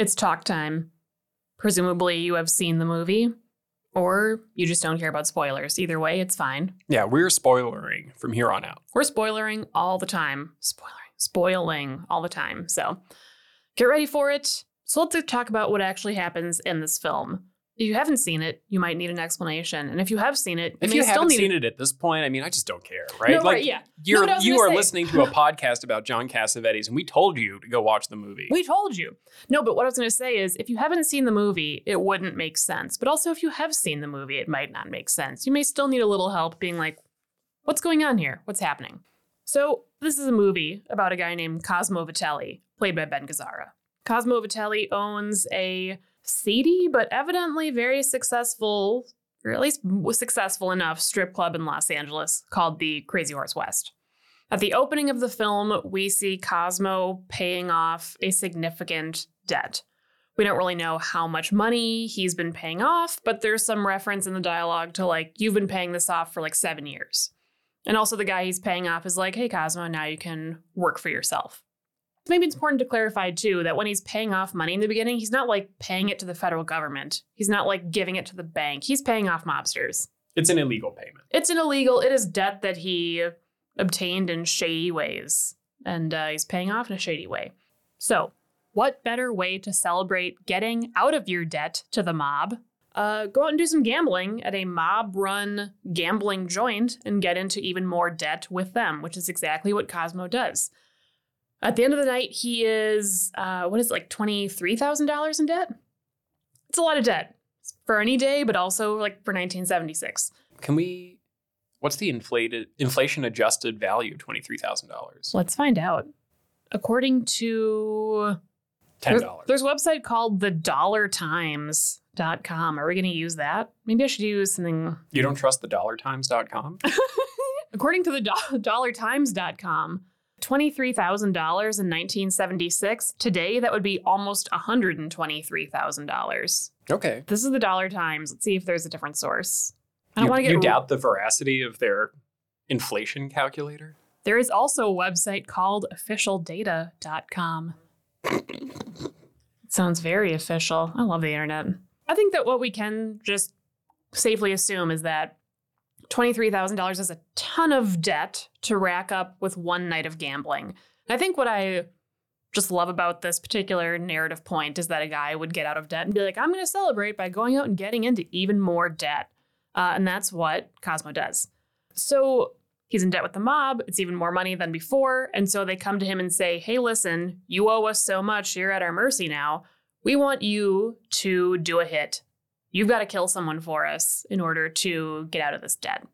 It's talk time. Presumably, you have seen the movie, or you just don't care about spoilers. Either way, it's fine. Yeah, we're spoilering from here on out. We're spoilering all the time. Spoiling, spoiling all the time. So get ready for it. So let's talk about what actually happens in this film. If you haven't seen it, you might need an explanation. And if you have seen it, If you haven't seen it at this point, I mean, I just don't care, right? No, like, right, yeah. You're, No, but I was you are say- listening to a podcast about John Cassavetes, and we told you to go watch the movie. We told you. No, but what I was going to say is if you haven't seen the movie, it wouldn't make sense. But also, if you have seen the movie, it might not make sense. You may still need a little help being like, what's going on here? What's happening? So, this is a movie about a guy named Cosmo Vitelli, played by Ben Gazzara. Cosmo Vitelli owns a seedy but evidently very successful, or at least successful enough, strip club in Los Angeles called the Crazy Horse West. At the opening of the film, we see Cosmo paying off a significant debt. We don't really know how much money he's been paying off, but there's some reference in the dialogue to like, you've been paying this off for like seven years. And also, the guy he's paying off is like, hey, Cosmo, now you can work for yourself. Maybe it's important to clarify too that when he's paying off money in the beginning, he's not like paying it to the federal government. He's not like giving it to the bank. He's paying off mobsters. It's an illegal payment. It's an illegal, it is debt that he obtained in shady ways, and uh, he's paying off in a shady way. So, what better way to celebrate getting out of your debt to the mob? Uh, go out and do some gambling at a mob run gambling joint and get into even more debt with them, which is exactly what Cosmo does. At the end of the night, he is, uh, what is it, like $23,000 in debt? It's a lot of debt for any day, but also like for 1976. Can we? What's the inflated inflation adjusted value of twenty three thousand dollars? Let's find out. According to Ten there's, dollars. there's a website called the dollartimes.com. Are we going to use that? Maybe I should use something. You don't trust the dollartimes.com? According to the do- dollartimes.com, $23,000 in 1976. Today, that would be almost $123,000. Okay. This is the Dollar Times. Let's see if there's a different source. I don't want to get you doubt the veracity of their inflation calculator? There is also a website called officialdata.com. Sounds very official. I love the internet. I think that what we can just safely assume is that $23,000 is a ton of debt to rack up with one night of gambling. And I think what I just love about this particular narrative point is that a guy would get out of debt and be like, I'm going to celebrate by going out and getting into even more debt. Uh, and that's what Cosmo does. So he's in debt with the mob. It's even more money than before. And so they come to him and say, Hey, listen, you owe us so much. You're at our mercy now. We want you to do a hit. You've got to kill someone for us in order to get out of this debt.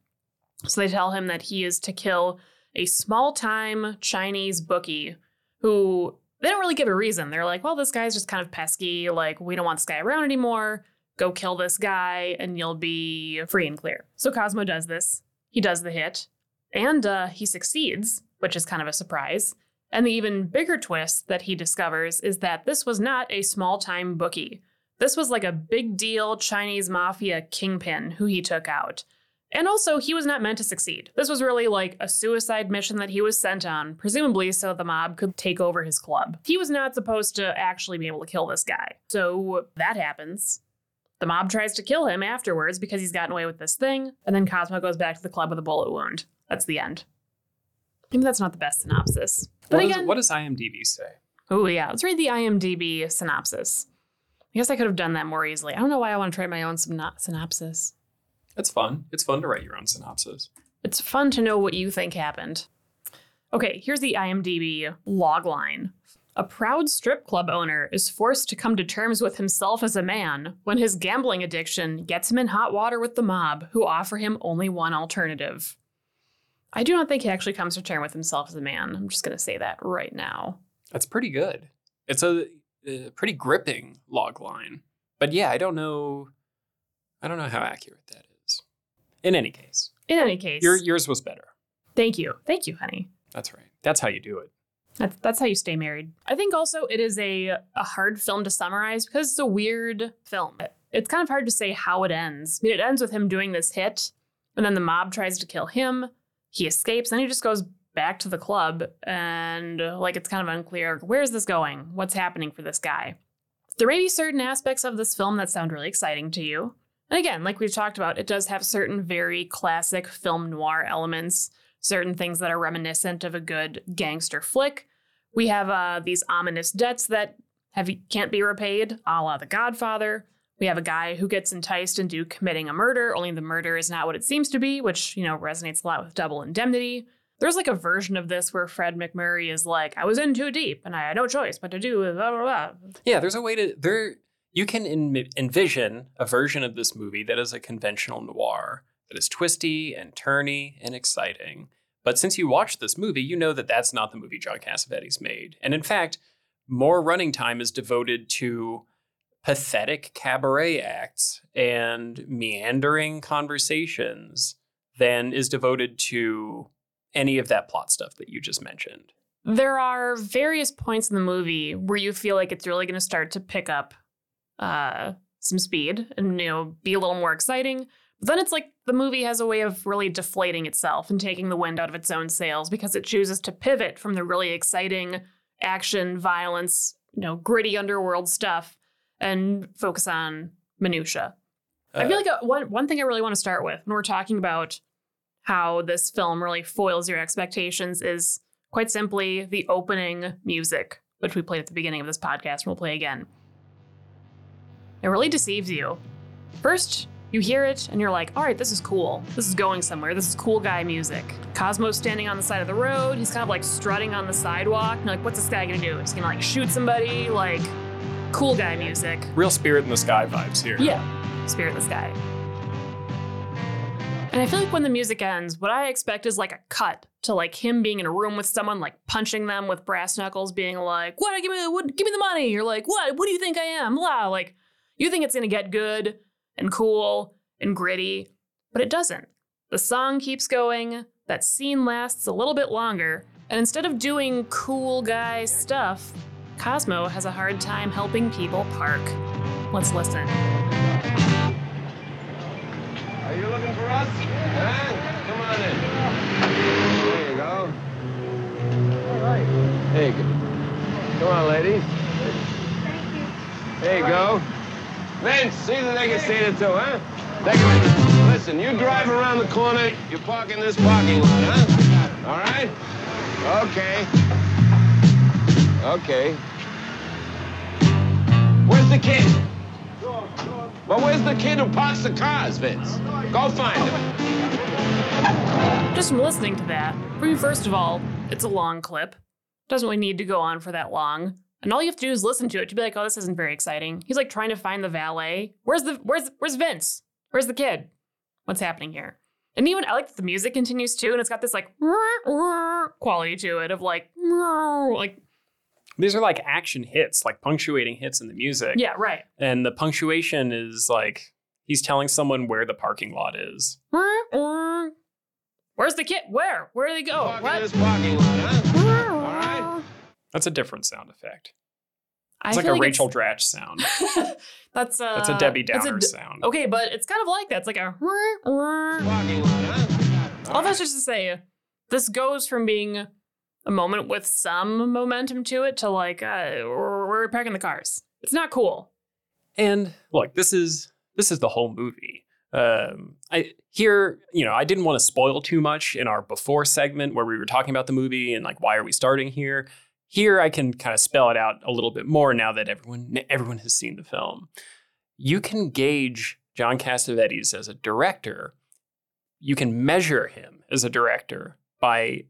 So they tell him that he is to kill a small time Chinese bookie who they don't really give a reason. They're like, well, this guy's just kind of pesky. Like, we don't want this guy around anymore. Go kill this guy and you'll be free and clear. So Cosmo does this. He does the hit and uh, he succeeds, which is kind of a surprise. And the even bigger twist that he discovers is that this was not a small time bookie. This was like a big deal Chinese mafia kingpin who he took out. And also, he was not meant to succeed. This was really like a suicide mission that he was sent on, presumably so the mob could take over his club. He was not supposed to actually be able to kill this guy. So that happens. The mob tries to kill him afterwards because he's gotten away with this thing, and then Cosmo goes back to the club with a bullet wound. That's the end. Maybe that's not the best synopsis. But What, again, what does IMDb say? oh yeah, let's read the IMDb synopsis. I guess I could have done that more easily. I don't know why I want to try my own syno- synopsis. It's fun. It's fun to write your own synopsis. It's fun to know what you think happened. Okay, here's the IMDb logline. A proud strip club owner is forced to come to terms with himself as a man when his gambling addiction gets him in hot water with the mob, who offer him only one alternative. I do not think he actually comes to terms with himself as a man. I'm just going to say that right now. That's pretty good. It's a, a pretty gripping log line. But yeah, I don't know. I don't know how accurate that is. In any case, In any case, your yours was better. thank you. Thank you, honey. That's right. That's how you do it. That's, that's how you stay married. I think also it is a, a hard film to summarize because it's a weird film. It's kind of hard to say how it ends. I mean, it ends with him doing this hit, and then the mob tries to kill him. He escapes, and he just goes back to the club, and uh, like it's kind of unclear where's this going? What's happening for this guy? there may be certain aspects of this film that sound really exciting to you. And again, like we've talked about, it does have certain very classic film noir elements, certain things that are reminiscent of a good gangster flick. We have uh, these ominous debts that have can't be repaid, a la The Godfather. We have a guy who gets enticed into committing a murder, only the murder is not what it seems to be, which, you know, resonates a lot with Double Indemnity. There's like a version of this where Fred MacMurray is like, I was in too deep and I had no choice but to do blah, blah, blah. Yeah, there's a way to, there, you can en- envision a version of this movie that is a conventional noir, that is twisty and turny and exciting. But since you watched this movie, you know that that's not the movie John Cassavetes made. And in fact, more running time is devoted to pathetic cabaret acts and meandering conversations than is devoted to any of that plot stuff that you just mentioned. There are various points in the movie where you feel like it's really going to start to pick up uh, some speed and you know be a little more exciting. But then it's like the movie has a way of really deflating itself and taking the wind out of its own sails because it chooses to pivot from the really exciting action, violence, you know, gritty underworld stuff and focus on minutia. Uh, I feel like a, one one thing I really want to start with when we're talking about how this film really foils your expectations is quite simply the opening music, which we played at the beginning of this podcast and we'll play again. It really deceives you. First, you hear it and you're like, all right, this is cool. This is going somewhere. This is cool guy music. Cosmo's standing on the side of the road. He's kind of like strutting on the sidewalk. You're like, what's this guy gonna do? He's gonna like shoot somebody? Like, cool guy music. Real Spirit in the Sky vibes here. Yeah, Spirit in the Sky. And I feel like when the music ends, what I expect is like a cut to like him being in a room with someone, like punching them with brass knuckles, being like, "What? Give me, what, give me the money." You're like, "What? What do you think I am?" Blah. Like, you think it's gonna get good and cool and gritty, but it doesn't. The song keeps going. That scene lasts a little bit longer, and instead of doing cool guy stuff, Cosmo has a hard time helping people park. Let's listen. Are you looking for us? Huh? Come on in. There you go. All right. Go. Come on, ladies. Thank you. There you go. Vince, see that they can see it too, huh? A minute. Listen, you drive around the corner, you park in this parking lot, huh? All right? Okay. Okay. Where's the kid? But where's the kid who parks the cars, Vince? Go find him. Just from listening to that, for you, first of all, it's a long clip. Doesn't really need to go on for that long. And all you have to do is listen to it to be like, oh, this isn't very exciting. He's like trying to find the valet. Where's the where's where's Vince? Where's the kid? What's happening here? And even I like that the music continues too, and it's got this like quality to it of like like these are like action hits, like punctuating hits in the music. Yeah, right. And the punctuation is like he's telling someone where the parking lot is. Where's the kid? Where? Where do they go? What? Parking lot, huh? All right. That's a different sound effect. I It's like feel a Rachel it's- Dratch sound. that's uh, That's a Debbie that's Downer d- sound. Okay, but it's kind of like that. It's like a. Parking lot, huh? All that's just to say, this goes from being a moment with some momentum to it to like uh, we're we're parking the cars. It's not cool. And look, this is this is the whole movie. Um, I here, you know, I didn't want to spoil too much in our before segment where we were talking about the movie and like why are we starting here. Here, I can kind of spell it out a little bit more now that everyone everyone has seen the film. You can gauge John Cassavetes as a director. You can measure him as a director by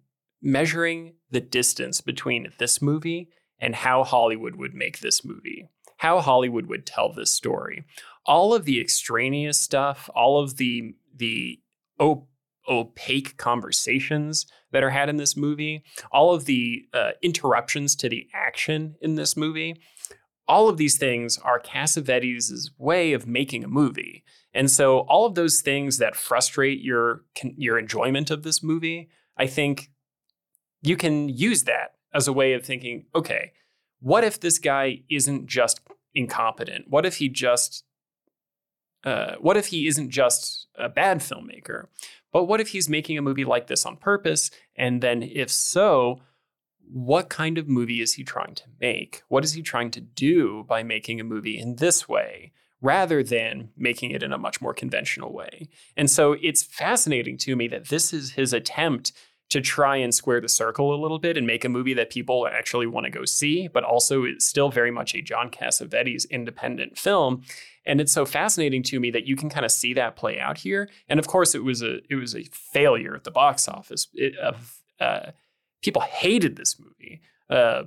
measuring the distance between this movie and how Hollywood would make this movie, how Hollywood would tell this story. All of the extraneous stuff, all of the the op- opaque conversations that are had in this movie, all of the uh, interruptions to the action in this movie, all of these things are Cassavetes' way of making a movie. And so all of those things that frustrate your your enjoyment of this movie, I think you can use that as a way of thinking, okay, what if this guy isn't just incompetent? What if he just uh, what if he isn't just a bad filmmaker? But what if he's making a movie like this on purpose? And then if so, what kind of movie is he trying to make? What is he trying to do by making a movie in this way? rather than making it in a much more conventional way. And so it's fascinating to me that this is his attempt to try and square the circle a little bit and make a movie that people actually want to go see, but also is still very much a John Cassavetes independent film. And it's so fascinating to me that you can kind of see that play out here. And of course, it was a it was a failure at the box office. It, uh, people hated this movie, uh,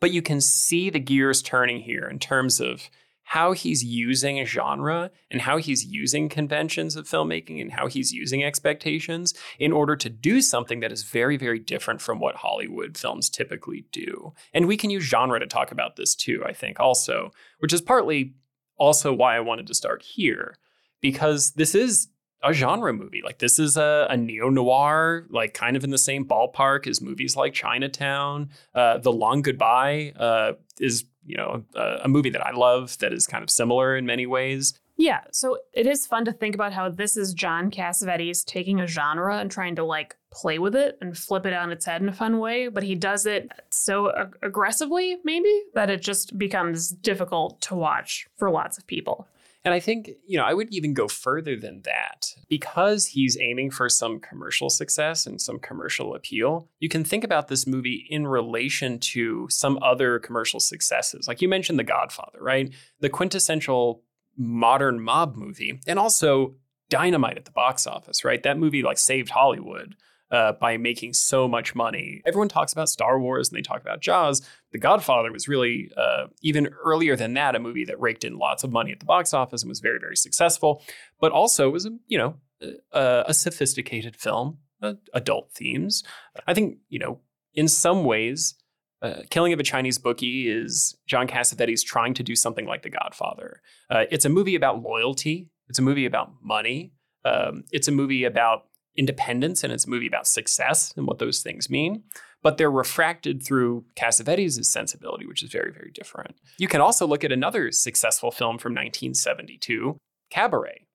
but you can see the gears turning here in terms of how he's using a genre and how he's using conventions of filmmaking and how he's using expectations in order to do something that is very, very different from what Hollywood films typically do. And we can use genre to talk about this too, I think, also, which is partly also why I wanted to start here, because this is a genre movie. Like this is a, a neo noir, like kind of in the same ballpark as movies like Chinatown. Uh, the Long Goodbye uh, is you know a, a movie that I love that is kind of similar in many ways. Yeah, so it is fun to think about how this is John Cassavetes taking a genre and trying to like play with it and flip it on its head in a fun way, but he does it so ag- aggressively, maybe, that it just becomes difficult to watch for lots of people. And I think, you know, I would even go further than that. Because he's aiming for some commercial success and some commercial appeal, you can think about this movie in relation to some other commercial successes. Like you mentioned The Godfather, right? The quintessential modern mob movie, and also dynamite at the box office, right? That movie like saved Hollywood uh, by making so much money. Everyone talks about Star Wars and they talk about Jaws. The Godfather was really, uh, even earlier than that, a movie that raked in lots of money at the box office and was very, very successful, but also was, a, you know, a, a sophisticated film, uh, adult themes. I think, you know, in some ways, uh, Killing of a Chinese Bookie is John Cassavetes trying to do something like The Godfather. Uh, it's a movie about loyalty. It's a movie about money. Um, it's a movie about independence and it's a movie about success and what those things mean. But they're refracted through Cassavetes' sensibility, which is very, very different. You can also look at another successful film from 1972, Cabaret.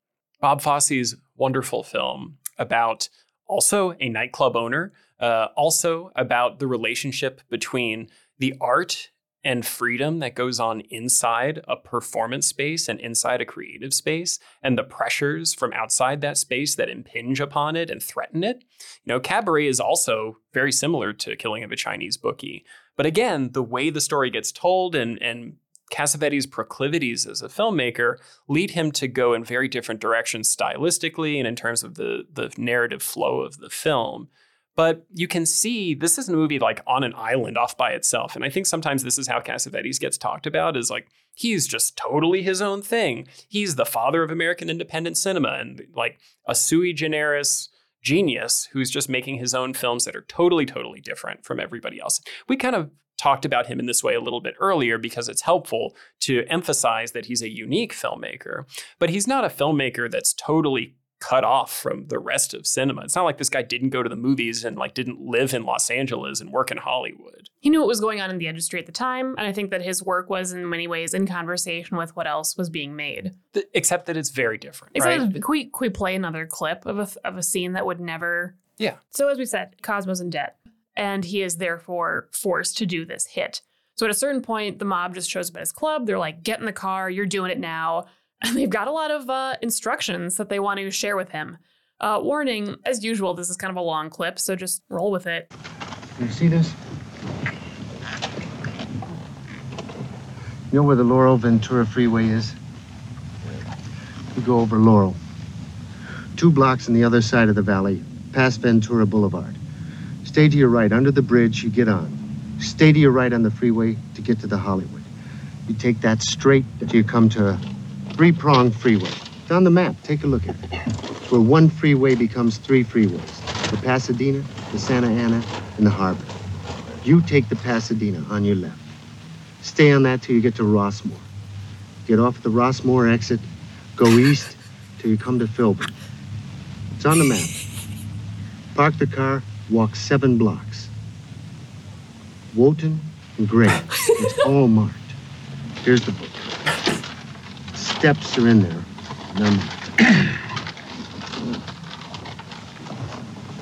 Bob Fosse's wonderful film about also a nightclub owner, uh, also about the relationship between the art and freedom that goes on inside a performance space and inside a creative space and the pressures from outside that space that impinge upon it and threaten it. You know, Cabaret is also very similar to Killing of a Chinese Bookie. But again, the way the story gets told and and Cassavetes' proclivities as a filmmaker lead him to go in very different directions stylistically and in terms of the the narrative flow of the film. But you can see this is a movie like on an island off by itself. And I think sometimes this is how Cassavetes gets talked about is like he's just totally his own thing. He's the father of American independent cinema and like a sui generis genius who's just making his own films that are totally, totally different from everybody else. We kind of talked about him in this way a little bit earlier because it's helpful to emphasize that he's a unique filmmaker. But he's not a filmmaker that's totally cut off from the rest of cinema. It's not like this guy didn't go to the movies and like didn't live in Los Angeles and work in Hollywood. He knew what was going on in the industry at the time, and I think that his work was in many ways in conversation with what else was being made. The, except that it's very different. Except right? can, we, can we play another clip of a, of a scene that would never. Yeah. So, as we said, Cosmo's in debt, and he is therefore forced to do this hit. So, at a certain point, the mob just shows up at his club. They're like, get in the car, you're doing it now. They've got a lot of uh, instructions that they want to share with him. Uh, warning, as usual, this is kind of a long clip, so just roll with it. You see this? You know where the Laurel Ventura Freeway is? You go over Laurel. Two blocks on the other side of the valley, past Ventura Boulevard. Stay to your right under the bridge, you get on. Stay to your right on the freeway to get to the Hollywood. You take that straight till you come to three pronged freeway. It's on the map, take a look at it. It's Where one freeway becomes three freeways the Pasadena, the Santa Ana, and the harbor. You take the Pasadena on your left. Stay on that till you get to Rossmore. Get off the Rossmore exit, go east till you come to Filbert. It's on the map. Park the car, walk seven blocks. Wotan and Gray. It's all marked. Here's the book steps are in there. None.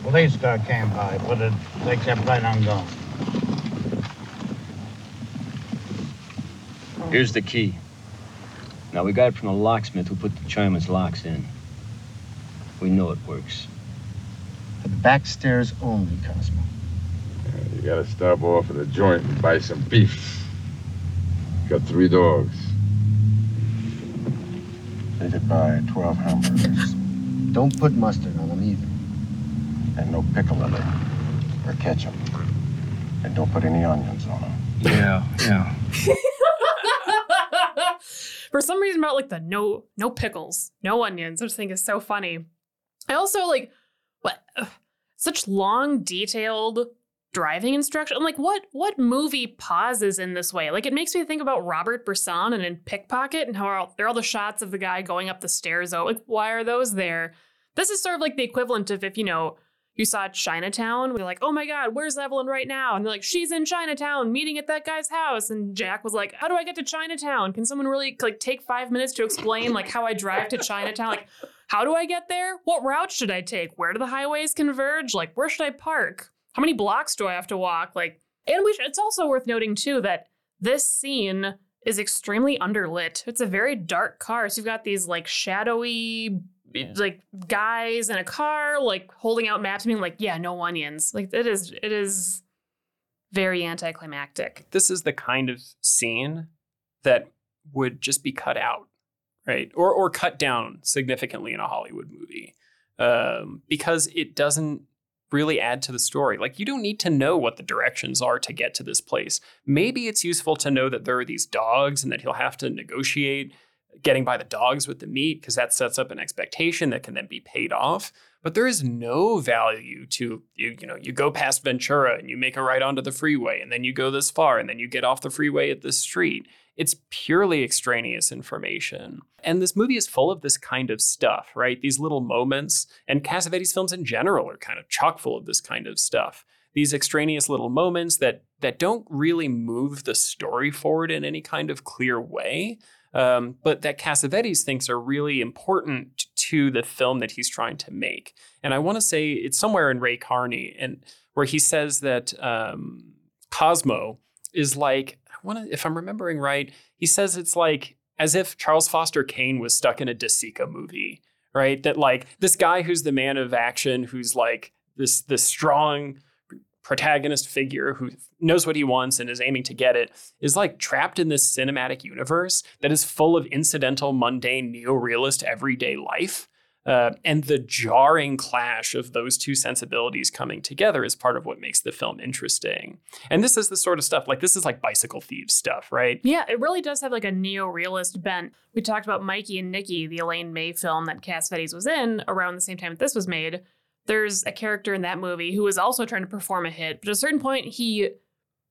Police car came by, but it, they kept right on going. Here's the key. Now, we got it from the locksmith who put the Chinaman's locks in. We know it works. For the back stairs only, Cosmo. Yeah, you gotta stop off at a joint and buy some beef. Got three dogs. They could buy 12 hamburgers. Don't put mustard on them either. And no pickle in it. Or ketchup. And don't put any onions on them. Yeah, yeah. For some reason about like the no no pickles, no onions, I just think is so funny. I also like what ugh, such long detailed driving instruction. I'm like, what what movie pauses in this way? Like it makes me think about Robert Bresson and in Pickpocket and how all, there are all the shots of the guy going up the stairs. Oh, like why are those there? This is sort of like the equivalent of if you know you saw Chinatown, we're like, oh my God, where's Evelyn right now? And they're like, she's in Chinatown meeting at that guy's house. And Jack was like, how do I get to Chinatown? Can someone really like take five minutes to explain like how I drive to Chinatown? Like, how do I get there? What route should I take? Where do the highways converge? Like, where should I park? How many blocks do I have to walk? Like, and we it's also worth noting too that this scene is extremely underlit. It's a very dark car. So you've got these like shadowy like guys in a car like holding out maps being like yeah no onions like it is it is very anticlimactic this is the kind of scene that would just be cut out, right? Or or cut down significantly in a Hollywood movie, um, because it doesn't really add to the story. Like you don't need to know what the directions are to get to this place. Maybe it's useful to know that there are these dogs and that he'll have to negotiate getting by the dogs with the meat because that sets up an expectation that can then be paid off. But there is no value to you, you know, you go past Ventura and you make a right onto the freeway and then you go this far and then you get off the freeway at this street. It's purely extraneous information. And this movie is full of this kind of stuff, right? These little moments. And Cassavetes films in general are kind of chock full of this kind of stuff. These extraneous little moments that that don't really move the story forward in any kind of clear way, um, but that Cassavetes thinks are really important to the film that he's trying to make. And I want to say it's somewhere in Ray Carney, and where he says that um, Cosmo is like, want to, if I'm remembering right, he says it's like as if Charles Foster Kane was stuck in a De Sica movie, right? That like this guy who's the man of action, who's like this this strong protagonist figure who knows what he wants and is aiming to get it is like trapped in this cinematic universe that is full of incidental, mundane, neo-realist everyday life. Uh, and the jarring clash of those two sensibilities coming together is part of what makes the film interesting. And this is the sort of stuff like this is like bicycle thieves stuff, right? yeah it really does have like a neo-realist bent we talked about mikey and nicky the elaine may film that cassavetes was in around the same time that this was made there's a character in that movie who is also trying to perform a hit but at a certain point he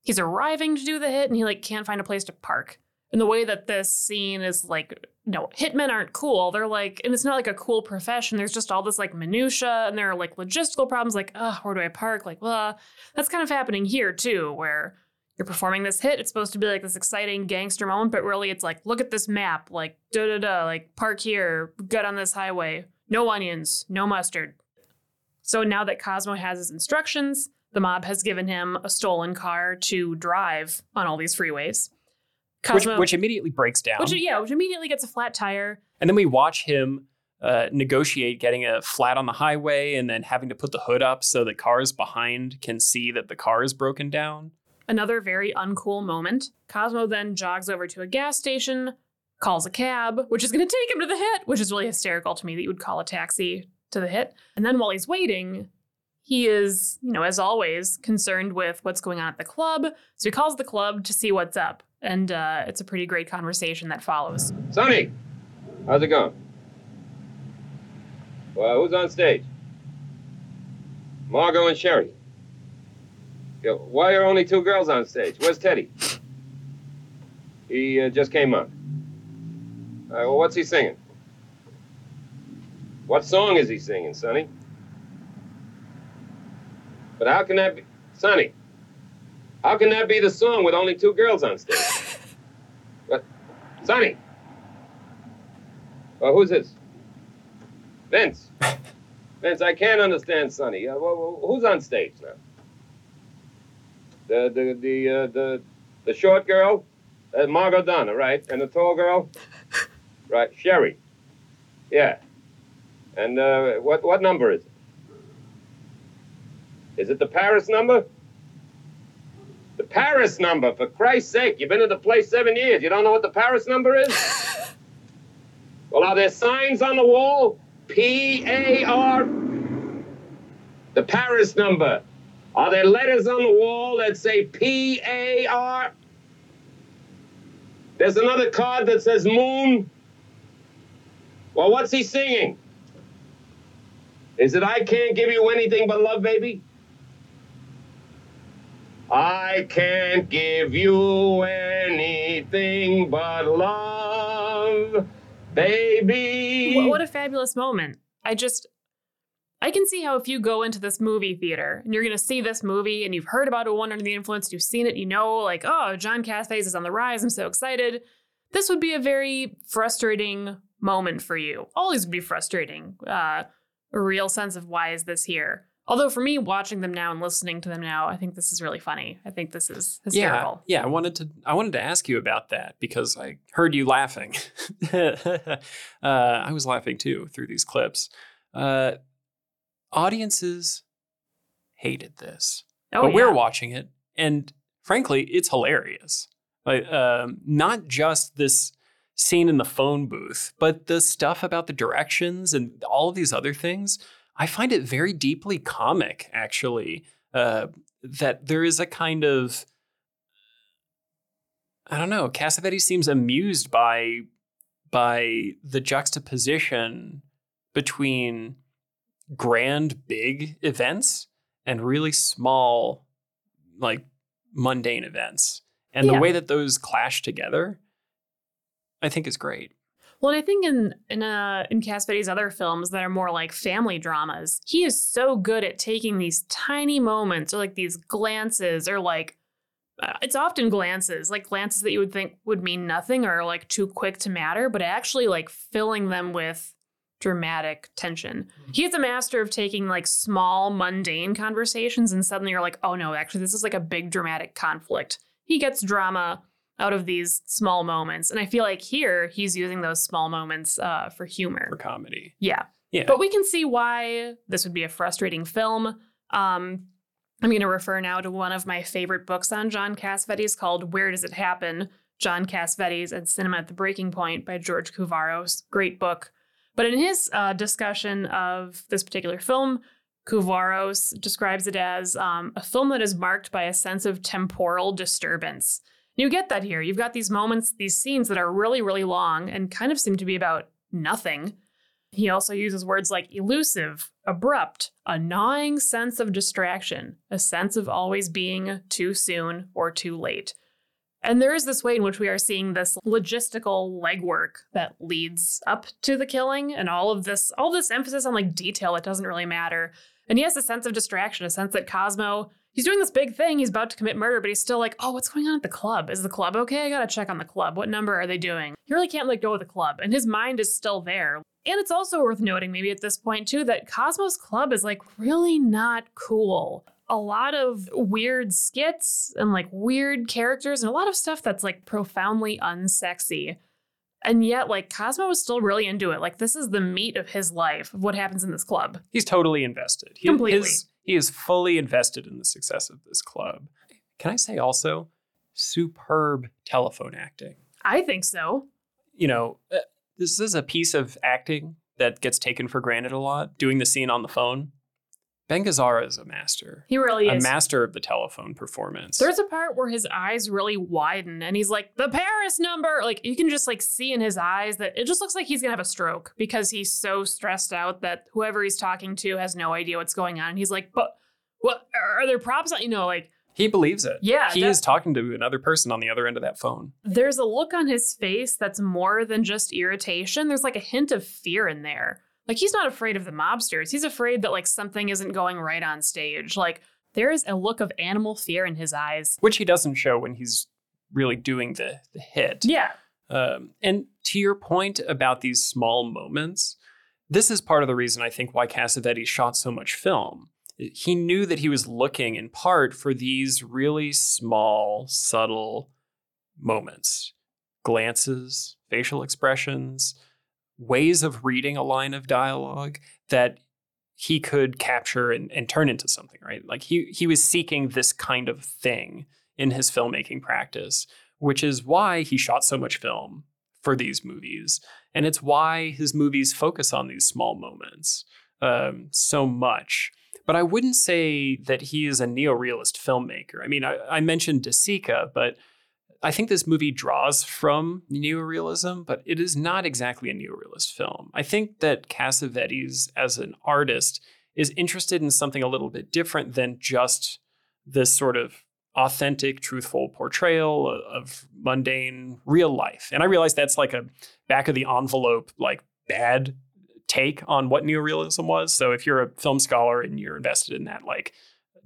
he's arriving to do the hit and he like can't find a place to park and the way that this scene is like no hitmen aren't cool. They're like and it's not like a cool profession. There's just all this like minutia and there are like logistical problems like oh where do i park? Like well that's kind of happening here too where you're performing this hit. It's supposed to be like this exciting gangster moment but really it's like look at this map. Like da da da like park here get on this highway. No onions no mustard. So now that cosmo has his instructions the mob has given him a stolen car to drive on all these freeways Which, which immediately breaks down. which yeah, which immediately gets a flat tire. And then we watch him uh, negotiate getting a flat on the highway and then having to put the hood up so that cars behind can see that the car is broken down. Another very uncool moment. Cosmo then jogs over to a gas station, calls a cab, which is going to take him to the hit, which is really hysterical to me that you would call a taxi to the hit. And then while he's waiting, he is, you know, as always, concerned with what's going on at the club. So he calls the club to see what's up. And uh, it's a pretty great conversation that follows. Sonny, how's it going? Well, who's on stage? Margot and Sherry. Yeah, why are only two girls on stage? Where's Teddy? He uh, just came on. All right, well, what's he singing? What song is he singing, Sonny? But how can that be, Sonny? How can that be the song with only two girls on stage? What, Sonny? Well, who's this? Vince. Vince, I can't understand Sonny. Uh, well, who's on stage now? The the the uh, the the short girl, Uh, Margot Donna, right? And the tall girl? Right, Sherry. Yeah. And uh, what what number is it? Is it the Paris number? The Paris number, for Christ's sake! You've been at the place seven years. You don't know what the Paris number is? well, are there signs on the wall? P A R. The Paris number. Are there letters on the wall that say P A R? There's another card that says moon. Well, what's he singing? Is it I can't give you anything but love, baby? I can't give you anything but love, baby. What, what a fabulous moment. I just, I can see how if you go into this movie theater and you're going to see this movie and you've heard about a Woman Under the Influence, you've seen it, you know, like, oh, John Cassavetes is on the rise. I'm so excited. This would be a very frustrating moment for you. Always would be frustrating. Uh, a real sense of why is this here? Although for me, watching them now and listening to them now, I think this is really funny. I think this is hysterical. Yeah, yeah. I wanted to I wanted to ask you about that because I heard you laughing. uh, I was laughing too through these clips. Uh, audiences hated this, Oh, but we're watching it, and frankly, it's hilarious. Like, um, not just this scene in the phone booth, but the stuff about the directions and all of these other things. I find it very deeply comic, actually. Uh, that there is a kind of I don't know. Cassavetes seems amused by by the juxtaposition between grand, big events and really small, like mundane events, and Yeah. the way that those clash together, I think is great. Well, I think in in uh, in Cassavetes' other films that are more like family dramas, he is so good at taking these tiny moments or like these glances or like uh, it's often glances, like glances that you would think would mean nothing or like too quick to matter, but actually like filling them with dramatic tension. He is a master of taking like small mundane conversations and suddenly you're like, "Oh no, actually this is like a big dramatic conflict." He gets drama out of these small moments. And I feel like here he's using those small moments uh, for humor. for comedy. Yeah. Yeah. But we can see why this would be a frustrating film. Um, I'm going to refer now to one of my favorite books on John Cassavetes called Where Does It Happen? John Cassavetes and Cinema at the Breaking Point by George Kouvaros. Great book. But in his uh, discussion of this particular film, Kouvaros describes it as um, a film that is marked by a sense of temporal disturbance. You get that here. You've got these moments, these scenes that are really, really long and kind of seem to be about nothing. He also uses words like elusive, abrupt, a gnawing sense of distraction, a sense of always being too soon or too late. And there is this way in which we are seeing this logistical legwork that leads up to the killing and all of this all this emphasis on like detail that doesn't really matter. And he has a sense of distraction, a sense that Cosmo, he's doing this big thing, he's about to commit murder, but he's still like, oh, what's going on at the club? Is the club okay? I gotta check on the club. What number are they doing? He really can't let go of the club. And his mind is still there. And it's also worth noting, maybe at this point too, that Cosmos Club is like really not cool. A lot of weird skits and like weird characters and a lot of stuff that's like profoundly unsexy. And yet, like, Cosmo is still really into it. Like, this is the meat of his life, of what happens in this club. He's totally invested. He, Completely. his- he is fully invested in the success of this club. Can I say also, superb telephone acting. I think so. You know, uh, this is a piece of acting that gets taken for granted a lot. Doing the scene on the phone. Ben Gazzara is a master, He really a is. A master of the telephone performance. There's a part where his eyes really widen and he's like, the Paris number. Like you can just like see in his eyes that it just looks like he's gonna have a stroke because he's so stressed out that whoever he's talking to has no idea what's going on. And he's like, but what are there props on you know, like he believes it. Yeah, he is talking to another person on the other end of that phone. there's a look on his face that's more than just irritation. There's like a hint of fear in there. Like he's not afraid of the mobsters. He's afraid that like something isn't going right on stage. Like there is a look of animal fear in his eyes. which he doesn't show when he's really doing the, the hit. Yeah. Um, and to your point about these small moments, this is part of the reason I think why Cassavetes shot so much film. He knew that he was looking in part for these really small, subtle moments, glances, facial expressions, ways of reading a line of dialogue that he could capture and, and turn into something, right? Like he he was seeking this kind of thing in his filmmaking practice, which is why he shot so much film for these movies. And it's why his movies focus on these small moments um, so much. But I wouldn't say that he is a neorealist filmmaker. I mean, I, I mentioned De Sica, but I think this movie draws from neorealism, but it is not exactly a neorealist film. I think that Cassavetes, as an artist, is interested in something a little bit different than just this sort of authentic, truthful portrayal of mundane real life. And I realize that's like a back of the envelope, like bad take on what neorealism was. So if you're a film scholar and you're invested in that, like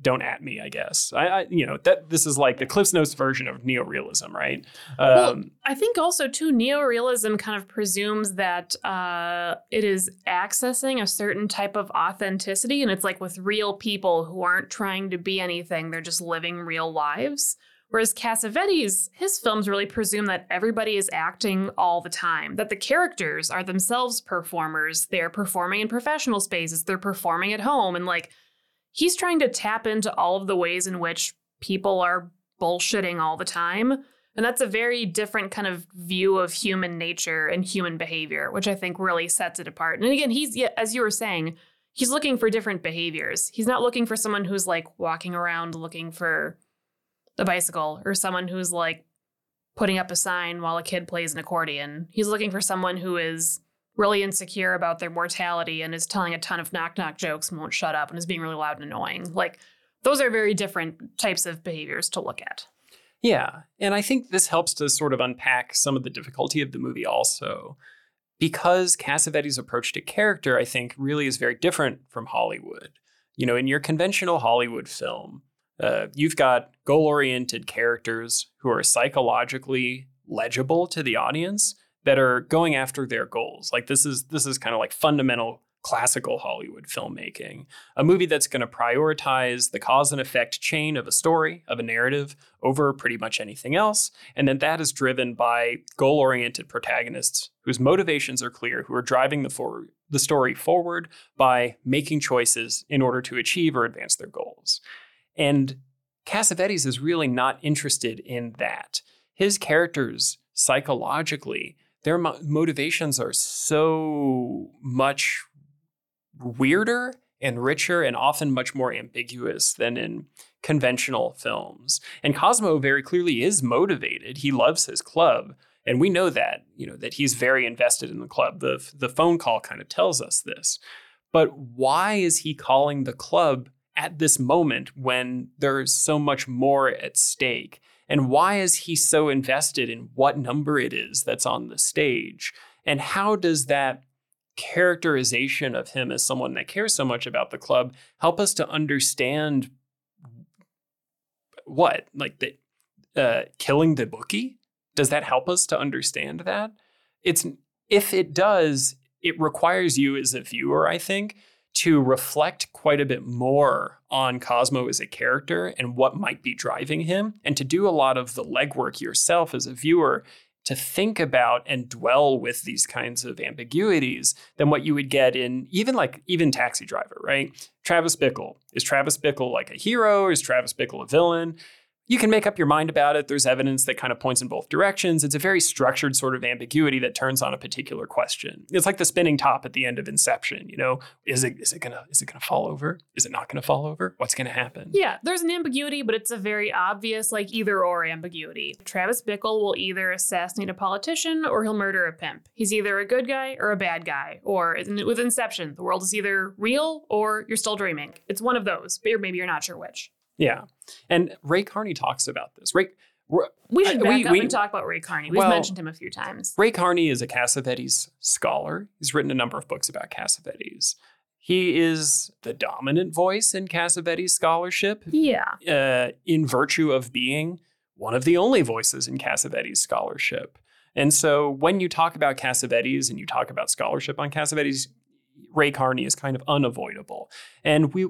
don't at me, I guess. I, I, you know that this is like the Cliff's Notes version of neorealism, right? Um, well, I think also too neorealism kind of presumes that uh, it is accessing a certain type of authenticity, and it's like with real people who aren't trying to be anything; they're just living real lives. Whereas Cassavetes, his films really presume that everybody is acting all the time, that the characters are themselves performers. They're performing in professional spaces, they're performing at home, and like he's trying to tap into all of the ways in which people are bullshitting all the time. And that's a very different kind of view of human nature and human behavior, which I think really sets it apart. And again, he's, as you were saying, he's looking for different behaviors. He's not looking for someone who's like walking around looking for the bicycle or someone who's like putting up a sign while a kid plays an accordion. He's looking for someone who is really insecure about their mortality and is telling a ton of knock knock jokes and won't shut up and is being really loud and annoying. Like those are very different types of behaviors to look at. Yeah. And I think this helps to sort of unpack some of the difficulty of the movie also. Because Cassavetes' approach to character, I think, really is very different from Hollywood. You know, in your conventional Hollywood film, uh, you've got goal oriented characters who are psychologically legible to the audience that are going after their goals. Like this is this is kind of like fundamental classical Hollywood filmmaking. A movie that's going to prioritize the cause and effect chain of a story, of a narrative over pretty much anything else, and then that is driven by goal-oriented protagonists whose motivations are clear, who are driving the for- the story forward by making choices in order to achieve or advance their goals. And Cassavetes is really not interested in that. His characters psychologically their mo- motivations are so much weirder and richer and often much more ambiguous than in conventional films. And Cosmo very clearly is motivated. He loves his club. And we know that, you know, that he's very invested in the club. The, the phone call kind of tells us this. But why is he calling the club at this moment when there's so much more at stake? And why is he so invested in what number it is that's on the stage? And how does that characterization of him as someone that cares so much about the club help us to understand what? Like the uh, killing the bookie? Does that help us to understand that? It's if it does, it requires you as a viewer, I think, to reflect quite a bit more on Cosmo as a character and what might be driving him, and to do a lot of the legwork yourself as a viewer to think about and dwell with these kinds of ambiguities than what you would get in even like even Taxi Driver, right? Travis Bickle. Is Travis Bickle like a hero? Is Travis Bickle a villain? You can make up your mind about it. There's evidence that kind of points in both directions. It's a very structured sort of ambiguity that turns on a particular question. It's like the spinning top at the end of Inception. You know, is it is it gonna is it gonna fall over? Is it not gonna fall over? What's gonna happen? Yeah, there's an ambiguity, but it's a very obvious like either or ambiguity. Travis Bickle will either assassinate a politician or he'll murder a pimp. He's either a good guy or a bad guy. Or with Inception, the world is either real or you're still dreaming. It's one of those, but maybe you're not sure which. Yeah. And Ray Carney talks about this. Ray, we should back we, up we, and talk about Ray Carney. We've well, mentioned him a few times. Ray Carney is a Cassavetes scholar. He's written a number of books about Cassavetes. He is the dominant voice in Cassavetes scholarship. Yeah. Uh, in virtue of being one of the only voices in Cassavetes scholarship. And so when you talk about Cassavetes and you talk about scholarship on Cassavetes, Ray Carney is kind of unavoidable. And we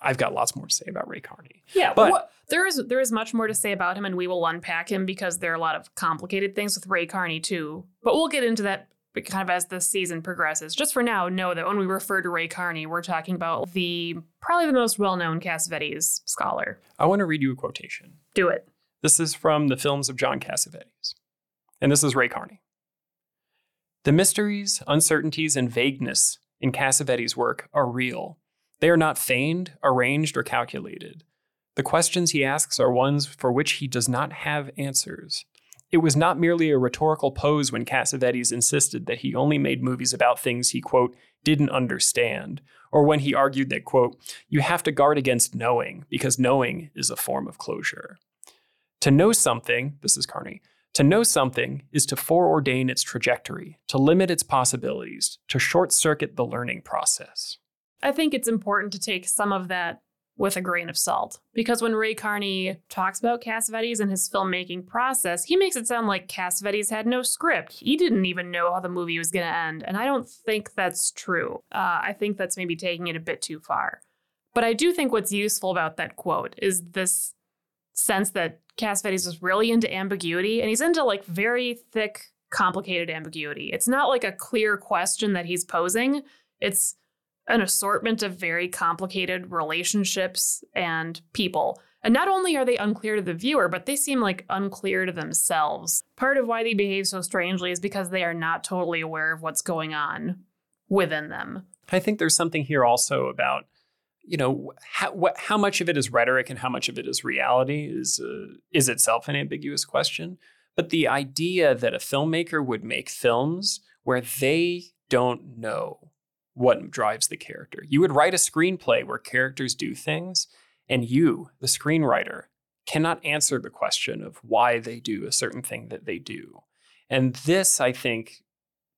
I've got lots more to say about Ray Carney. Yeah, But- there is there is much more to say about him, and we will unpack him because there are a lot of complicated things with Ray Carney too. But we'll get into that kind of as the season progresses. Just for now, know that when we refer to Ray Carney, we're talking about the probably the most well known Cassavetes scholar. I want to read you a quotation. Do it. This is from the films of John Cassavetes. And this is Ray Carney. The mysteries, uncertainties, and vagueness in Cassavetes' work are real. They are not feigned, arranged, or calculated. The questions he asks are ones for which he does not have answers. It was not merely a rhetorical pose when Cassavetes insisted that he only made movies about things he, quote, didn't understand, or when he argued that, quote, you have to guard against knowing because knowing is a form of closure. To know something, this is Carney, to know something is to foreordain its trajectory, to limit its possibilities, to short circuit the learning process. I think it's important to take some of that with a grain of salt because when Ray Carney talks about Cassavetes and his filmmaking process, he makes it sound like Cassavetes had no script. He didn't even know how the movie was going to end, and I don't think that's true. Uh, I think that's maybe taking it a bit too far. But I do think what's useful about that quote is this sense that Cassavetes is really into ambiguity, and he's into like very thick, complicated ambiguity. It's not like a clear question that he's posing. It's an assortment of very complicated relationships and people. And not only are they unclear to the viewer, but they seem like unclear to themselves. Part of why they behave so strangely is because they are not totally aware of what's going on within them. I think there's something here also about, you know, how, how much of it is rhetoric and how much of it is reality is uh, is itself an ambiguous question. But the idea that a filmmaker would make films where they don't know what drives the character. You would write a screenplay where characters do things, and you, the screenwriter, cannot answer the question of why they do a certain thing that they do. And this, I think,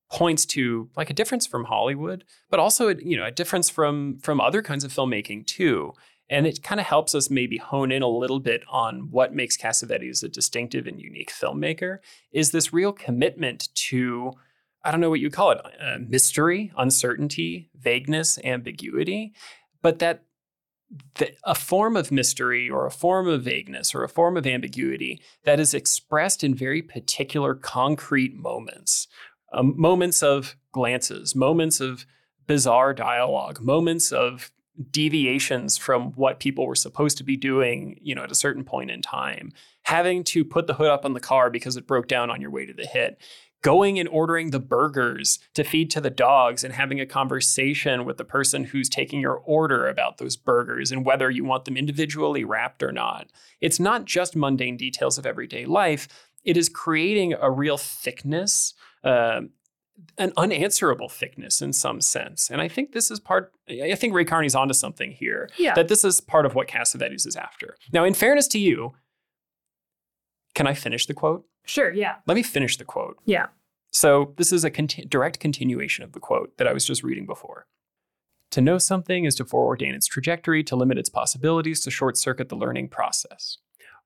points to like a difference from Hollywood, but also you know a difference from from other kinds of filmmaking too. And it kind of helps us maybe hone in a little bit on what makes Cassavetes a distinctive and unique filmmaker. Is this real commitment to I don't know what you call it uh, mystery, uncertainty, vagueness, ambiguity, but that a form of mystery or a form of vagueness or a form of ambiguity that is expressed in very particular concrete moments. Um, moments of glances, moments of bizarre dialogue, moments of deviations from what people were supposed to be doing, you know, at a certain point in time, having to put the hood up on the car because it broke down on your way to the hit, going and ordering the burgers to feed to the dogs and having a conversation with the person who's taking your order about those burgers and whether you want them individually wrapped or not. It's not just mundane details of everyday life. It is creating a real thickness uh, an unanswerable thickness in some sense. And I think this is part, I think Ray Carney's onto something here. Yeah. That this is part of what Cassavetes is after. Now, in fairness to you, can I finish the quote? Sure, yeah. Let me finish the quote. Yeah. So, this is a conti- direct continuation of the quote that I was just reading before. To know something is to foreordain its trajectory, to limit its possibilities, to short circuit the learning process.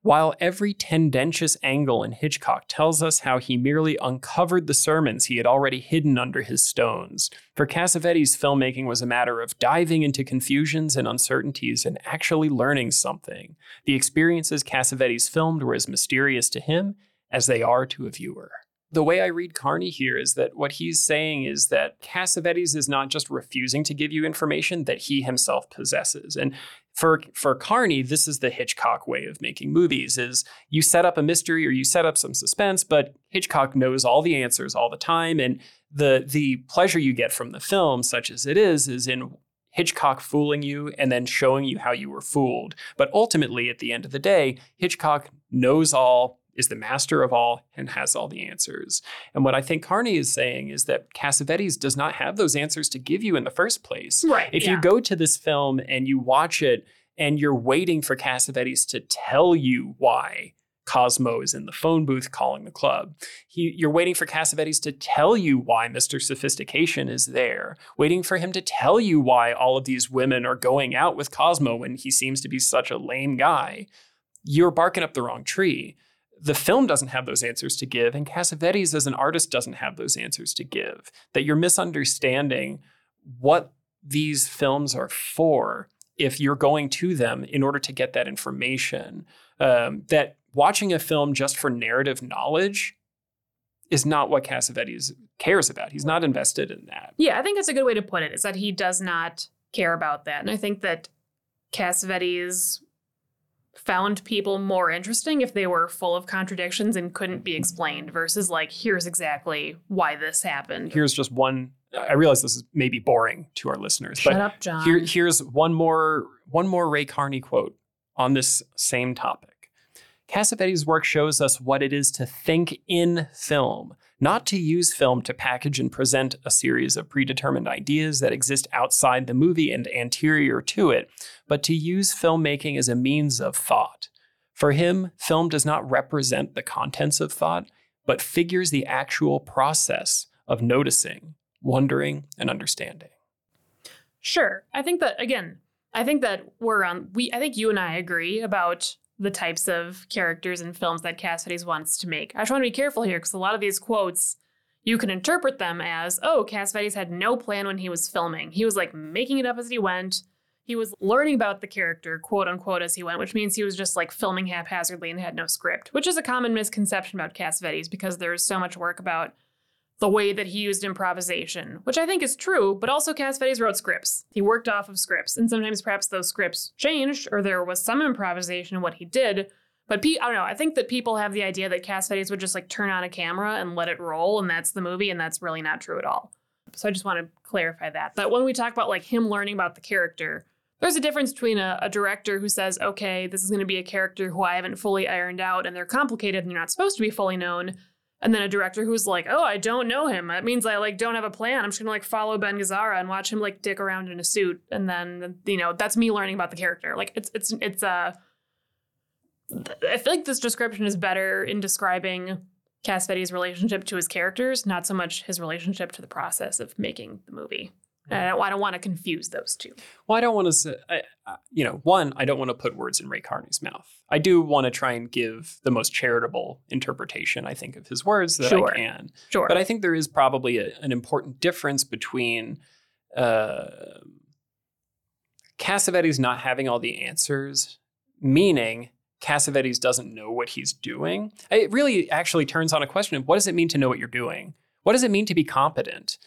While every tendentious angle in Hitchcock tells us how he merely uncovered the sermons he had already hidden under his stones, for Cassavetes, filmmaking was a matter of diving into confusions and uncertainties and actually learning something. The experiences Cassavetes filmed were as mysterious to him as they are to a viewer. The way I read Carney here is that what he's saying is that Cassavetes is not just refusing to give you information that he himself possesses. And for for Carney, this is the Hitchcock way of making movies is you set up a mystery or you set up some suspense, but Hitchcock knows all the answers all the time. And the the pleasure you get from the film, such as it is, is in Hitchcock fooling you and then showing you how you were fooled. But ultimately, at the end of the day, Hitchcock knows all, is the master of all, and has all the answers. And what I think Carney is saying is that Cassavetes does not have those answers to give you in the first place. Right. If yeah. you go to this film and you watch it and you're waiting for Cassavetes to tell you why Cosmo is in the phone booth calling the club. He, you're waiting for Cassavetes to tell you why Mr. Sophistication is there, waiting for him to tell you why all of these women are going out with Cosmo when he seems to be such a lame guy. You're barking up the wrong tree. The film doesn't have those answers to give, and Cassavetes as an artist doesn't have those answers to give. That you're misunderstanding what these films are for if you're going to them in order to get that information. Um, that watching a film just for narrative knowledge is not what Cassavetes cares about. He's not invested in that. Yeah, I think that's a good way to put it. Is that he does not care about that, and I think that Cassavetes found people more interesting if they were full of contradictions and couldn't be explained versus like here's exactly why this happened. Here's just one. I realize this is maybe boring to our listeners, Shut but up, John. here, here's one more one more Ray Carney quote on this same topic. Cassavetes' work shows us what it is to think in film, not to use film to package and present a series of predetermined ideas that exist outside the movie and anterior to it, but to use filmmaking as a means of thought. For him, film does not represent the contents of thought, but figures the actual process of noticing, wondering, and understanding. Sure. I think that again, I think that we're on we I think you and I agree about the types of characters and films that Cassavetes wants to make. I just want to be careful here because a lot of these quotes you can interpret them as, oh, Cassavetes had no plan when he was filming. He was like making it up as he went. He was learning about the character, quote unquote, as he went, which means he was just like filming haphazardly and had no script, which is a common misconception about Cassavetes because there is so much work about the way that he used improvisation, which I think is true, but also Cassavetes wrote scripts. He worked off of scripts, and sometimes perhaps those scripts changed or there was some improvisation in what he did. But I don't know. I think that people have the idea that Cassavetes would just like turn on a camera and let it roll, and that's the movie, and that's really not true at all. So I just want to clarify that. That when we talk about like him learning about the character, there's a difference between a, a director who says, okay, this is going to be a character who I haven't fully ironed out and they're complicated and they're not supposed to be fully known, and then a director who's like, "Oh, I don't know him. That means I like don't have a plan. I'm just gonna like follow Ben Gazzara and watch him like dick around in a suit, and then you know that's me learning about the character. Like it's it's it's uh, I feel like this description is better in describing Cassavetes' relationship to his characters, not so much his relationship to the process of making the movie. And I don't, I don't want to confuse those two. Well, I don't want to say, I- you know, one, I don't want to put words in Ray Carney's mouth. I do want to try and give the most charitable interpretation, I think, of his words that Sure. I can. Sure. But I think there is probably a, an important difference between uh, Cassavetes not having all the answers, meaning Cassavetes doesn't know what he's doing. It really actually turns on a question of what does it mean to know what you're doing? What does it mean to be competent?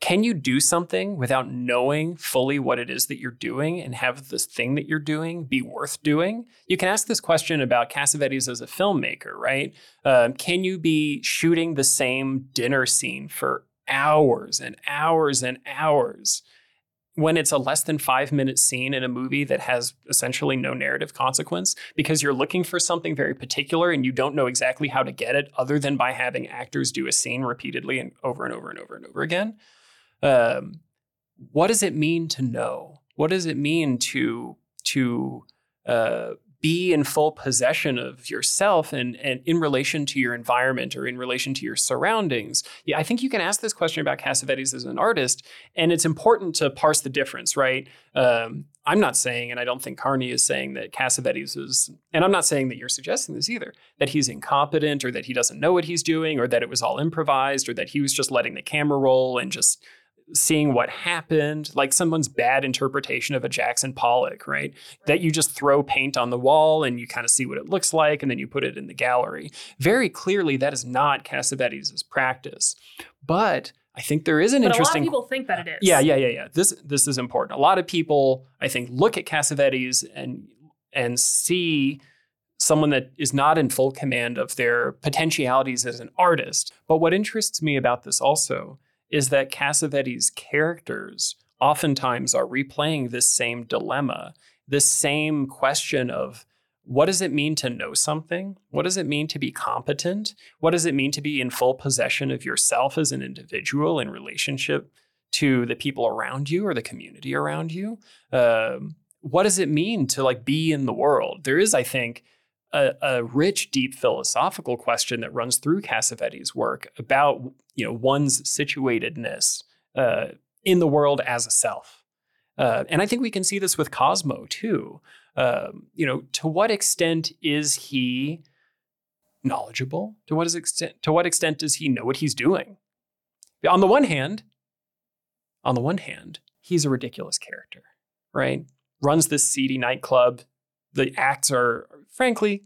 Can you do something without knowing fully what it is that you're doing and have this thing that you're doing be worth doing? You can ask this question about Cassavetes as a filmmaker, right? Um, can you be shooting the same dinner scene for hours and hours and hours when it's a less than five minute scene in a movie that has essentially no narrative consequence because you're looking for something very particular and you don't know exactly how to get it other than by having actors do a scene repeatedly and over and over and over and over again? Um, what does it mean to know? What does it mean to to uh, be in full possession of yourself and, and in relation to your environment or in relation to your surroundings? Yeah, I think you can ask this question about Cassavetes as an artist, and it's important to parse the difference, right? Um, I'm not saying, and I don't think Carney is saying that Cassavetes is, and I'm not saying that you're suggesting this either, that he's incompetent or that he doesn't know what he's doing or that it was all improvised or that he was just letting the camera roll and just seeing what happened, like someone's bad interpretation of a Jackson Pollock, right? That you just throw paint on the wall and you kind of see what it looks like and then you put it in the gallery. Very clearly, that is not Cassavetes' practice. But I think there is an but a lot of people think that it is. yeah, yeah, yeah, yeah. This this is important. A lot of people, I think, look at Cassavetes and and see someone that is not in full command of their potentialities as an artist. But what interests me about this also is that Cassavetes' characters oftentimes are replaying this same dilemma, this same question of what does it mean to know something? What does it mean to be competent? What does it mean to be in full possession of yourself as an individual in relationship to the people around you or the community around you? Um, what does it mean to like be in the world? There is, I think, a, a rich, deep philosophical question that runs through Cassavetes' work about you know one's situatedness uh, in the world as a self. Uh, and I think we can see this with Cosmo too. Um, you know, to what extent is he knowledgeable? To what extent? To what extent does he know what he's doing? On the one hand, on the one hand, he's a ridiculous character, right? runs this seedy nightclub. The acts are, frankly,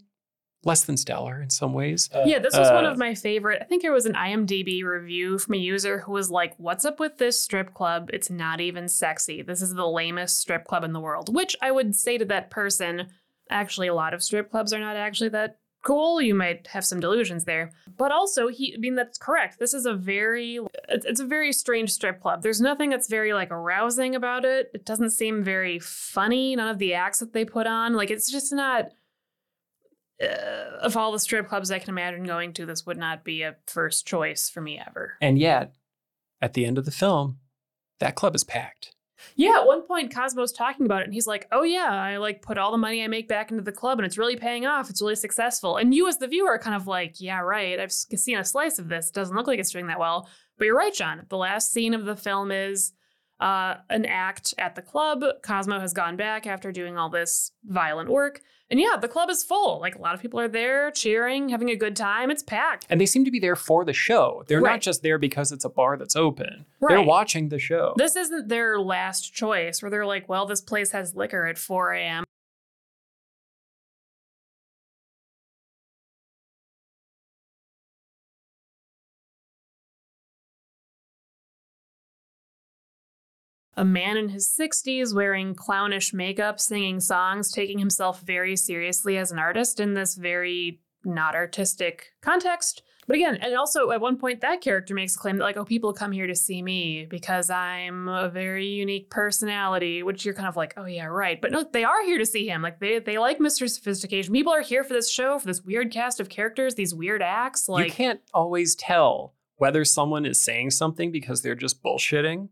less than stellar in some ways. Yeah, this was one Uh, of my favorite. I think it was an IMDb review from a user who was like, What's up with this strip club? It's not even sexy. This is the lamest strip club in the world. Which I would say to that person, actually, a lot of strip clubs are not actually that cool. You might have some delusions there. But also, he, I mean, that's correct. This is a very, it's a very strange strip club. There's nothing that's very like arousing about it. It doesn't seem very funny. None of the acts that they put on, like, it's just not uh, of all the strip clubs I can imagine going to, this would not be a first choice for me ever. And yet, at the end of the film, that club is packed. Yeah, at one point Cosmo's talking about it and he's like, "Oh yeah, I like put all the money I make back into the club and it's really paying off. It's really successful." And you as the viewer are kind of like, "Yeah, right. I've seen a slice of this. It doesn't look like it's doing that well." But you're right, John. The last scene of the film is uh, an act at the club. Cosmo has gone back after doing all this violent work. And yeah, the club is full. Like a lot of people are there cheering, having a good time. It's packed. And they seem to be there for the show. They're Right. not just there because it's a bar that's open. They're watching the show. This isn't their last choice where they're like, well, this place has liquor at 4 a.m. A man in his 60s wearing clownish makeup, singing songs, taking himself very seriously as an artist in this very not artistic context. But again, and also at one point, that character makes a claim that, like, oh, people come here to see me because I'm a very unique personality, which you're kind of like, oh, yeah, right. But no, they are here to see him. Like, they, they like Mr. Sophistication. People are here for this show, for this weird cast of characters, these weird acts. Like, you can't always tell whether someone is saying something because they're just bullshitting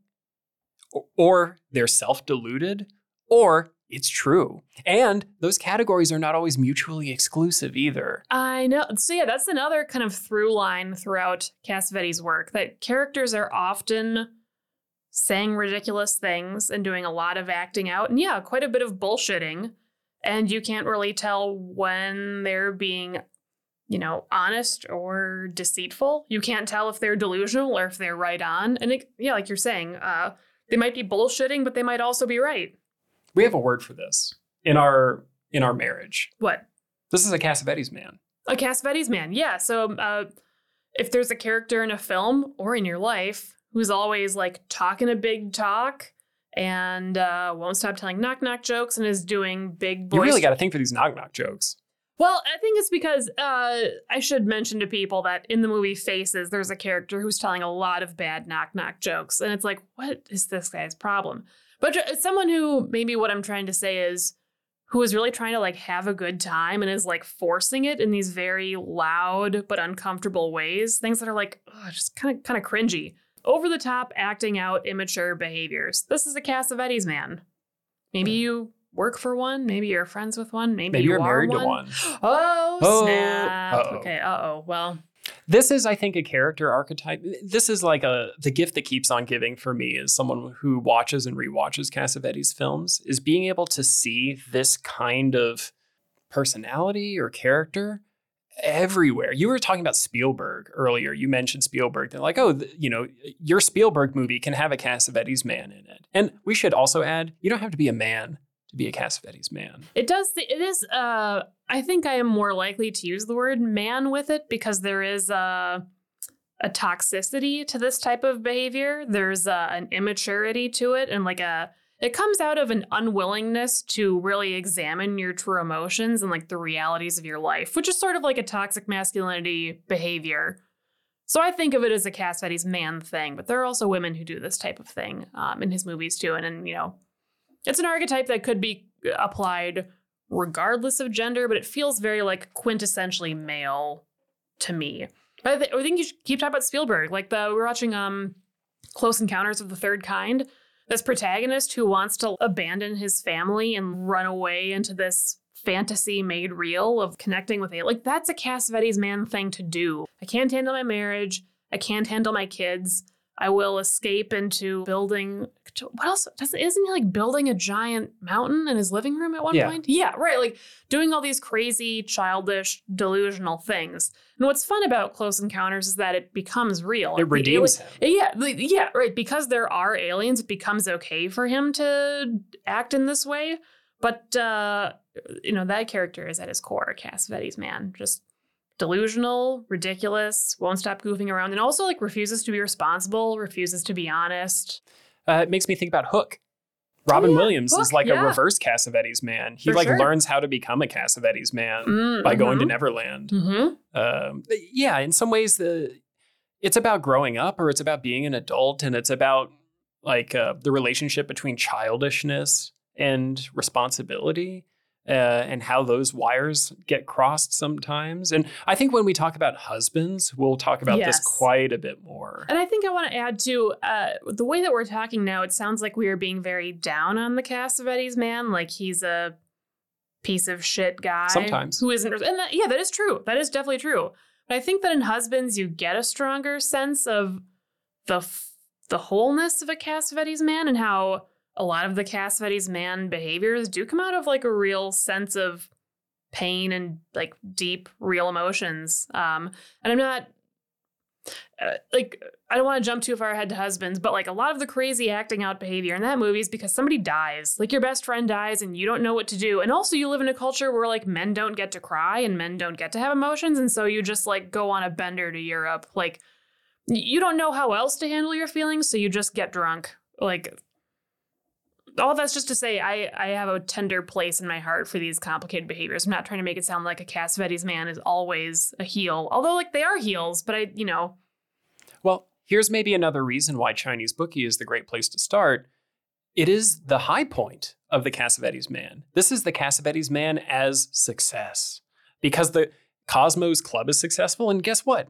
or, they're self deluded or it's true. And those categories are not always mutually exclusive either. I know. So yeah, that's another kind of through line throughout Cassavetes' work that characters are often saying ridiculous things and doing a lot of acting out, and yeah, quite a bit of bullshitting. And you can't really tell when they're being, you know, honest or deceitful. You can't tell if they're delusional or if they're right on. And it, yeah, like you're saying, uh, they might be bullshitting, but they might also be right. We have a word for this in our in our marriage. What? This is a Cassavetes man. A Cassavetes man, yeah. So uh, if there's a character in a film or in your life who's always like talking a big talk and uh, won't stop telling knock knock jokes and is doing big voice. You really got to think for these knock knock jokes. Well, I think it's because uh, I should mention to people that in the movie Faces, there's a character who's telling a lot of bad knock knock jokes, and it's like, what is this guy's problem? But it's someone who maybe what I'm trying to say is who is really trying to like have a good time and is like forcing it in these very loud but uncomfortable ways. Things that are like ugh, just kind of kind of cringy, over the top, acting out immature behaviors. This is a Cassavetes man. Maybe you work for one. Maybe you're friends with one. Maybe, Maybe you you're are married one. to one. Oh, Oh, snap. uh-oh. Okay, uh oh. Well, This is, I think, a character archetype. This is like a the gift that keeps on giving for me as someone who watches and rewatches Cassavetes films is being able to see this kind of personality or character everywhere. You were talking about Spielberg earlier. You mentioned Spielberg. They're like, oh, you know, your Spielberg movie can have a Cassavetes man in it. And we should also add, you don't have to be a man to be a Cassavetes man. it does. It is. Uh, I think I am more likely to use the word man with it because there is a a toxicity to this type of behavior. There's uh an immaturity to it, and like a it comes out of an unwillingness to really examine your true emotions and like the realities of your life, which is sort of like a toxic masculinity behavior. So I think of it as a Cassavetes man thing, but there are also women who do this type of thing um, in his movies too, and, and you know, it's an archetype that could be applied regardless of gender, but it feels very like quintessentially male to me. But I, th- I think you should keep talking about Spielberg. Like the we were watching um Close Encounters of the Third Kind. This protagonist who wants to abandon his family and run away into this fantasy made real of connecting with it. Like that's a Cassavetes man thing to do. I can't handle my marriage. I can't handle my kids. I will escape into building. What else? Doesn't isn't he like building a giant mountain in his living room at one Yeah. point? Yeah, right. Like doing all these crazy, childish, delusional things. And what's fun about Close Encounters is that it becomes real. It the redeems him. yeah, yeah, right. Because there are aliens, it becomes okay for him to act in this way. But uh, you know, that character is at his core, Cassavetes man. Just delusional, ridiculous, won't stop goofing around, and also like refuses to be responsible, refuses to be honest. Uh, it makes me think about Hook. Robin Oh, yeah, Williams is like yeah. a reverse Cassavetes man. He For like sure. learns how to become a Cassavetes man by going to Neverland. Mm-hmm. um, yeah, in some ways, the it's about growing up, or it's about being an adult, and it's about like uh, the relationship between childishness and responsibility, uh, and how those wires get crossed sometimes. And I think when we talk about husbands, we'll talk about this quite a bit more. And I think I want to add to uh, the way that we're talking now, it sounds like we are being very down on the Cassavetes man, like he's a piece of shit guy. Sometimes. Who isn't, and that, yeah, that is true. That is definitely true. But I think that in husbands, you get a stronger sense of the f- the wholeness of a Cassavetes man and how a lot of the Cassavetes man behaviors do come out of like a real sense of pain and like deep, real emotions. Um, and I'm not uh, like I don't want to jump too far ahead to husbands, but like a lot of the crazy acting out behavior in that movie is because somebody dies. Like your best friend dies and you don't know what to do. And also you live in a culture where like men don't get to cry and men don't get to have emotions and so you just like go on a bender to Europe. Like you don't know how else to handle your feelings, so you just get drunk. Like all that's just to say I I have a tender place in my heart for these complicated behaviors. I'm not trying to make it sound like a Cassavetes man is always a heel. Although like they are heels, but I, you know, Well, here's maybe another reason why Chinese Bookie is the great place to start. It is the high point of the Cassavetes man. This is the Cassavetes man as success because the Cosmos Club is successful, and guess what?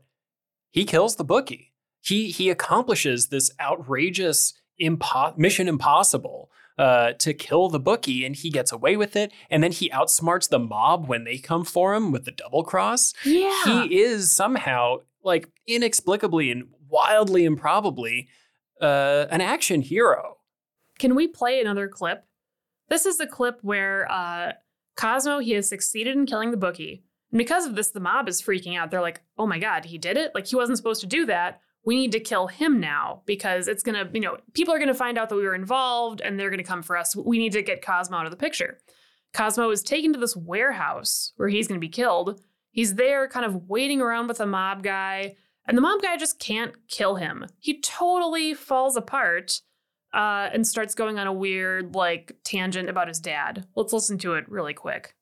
He kills the bookie. He he accomplishes this outrageous impo- mission impossible uh, to kill the bookie, and he gets away with it. And then he outsmarts the mob when they come for him with the double cross yeah. he is somehow like inexplicably and wildly improbably uh, an action hero. Can we play another clip? This is the clip where uh, Cosmo he has succeeded in killing the bookie, and because of this, the mob is freaking out. They're like, "Oh my god, he did it! Like he wasn't supposed to do that. We need to kill him now because it's gonna, you know, people are gonna find out that we were involved, and they're gonna come for us. We need to get Cosmo out of the picture." Cosmo is taken to this warehouse where he's gonna be killed. He's there, kind of waiting around with a mob guy, and the mob guy just can't kill him. He totally falls apart uh, and starts going on a weird like tangent about his dad. Let's listen to it really quick.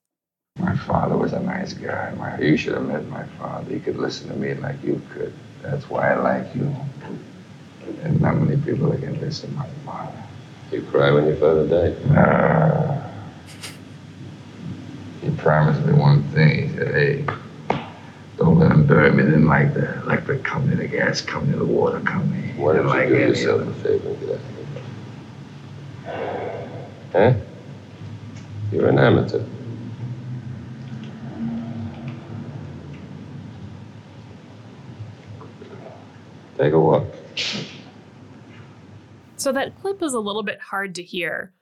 My father was a nice guy. My, you should have met my father. He could listen to me like you could. That's why I like you. There's not many people that can listen to my father. You cry when your father died. Uh, he promised me one thing. He said, hey, don't let him bury me. Didn't like the electric company, the gas company, the water company. Why don't you like do yourself a favor and get out of here? Huh? You're an amateur. Take a walk. So that clip is a little bit hard to hear,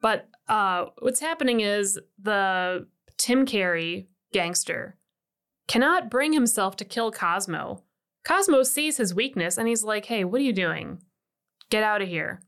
but uh, what's happening is the Tim Carey gangster cannot bring himself to kill Cosmo. Cosmo sees his weakness and he's like, "Hey, what are you doing? Get out of here.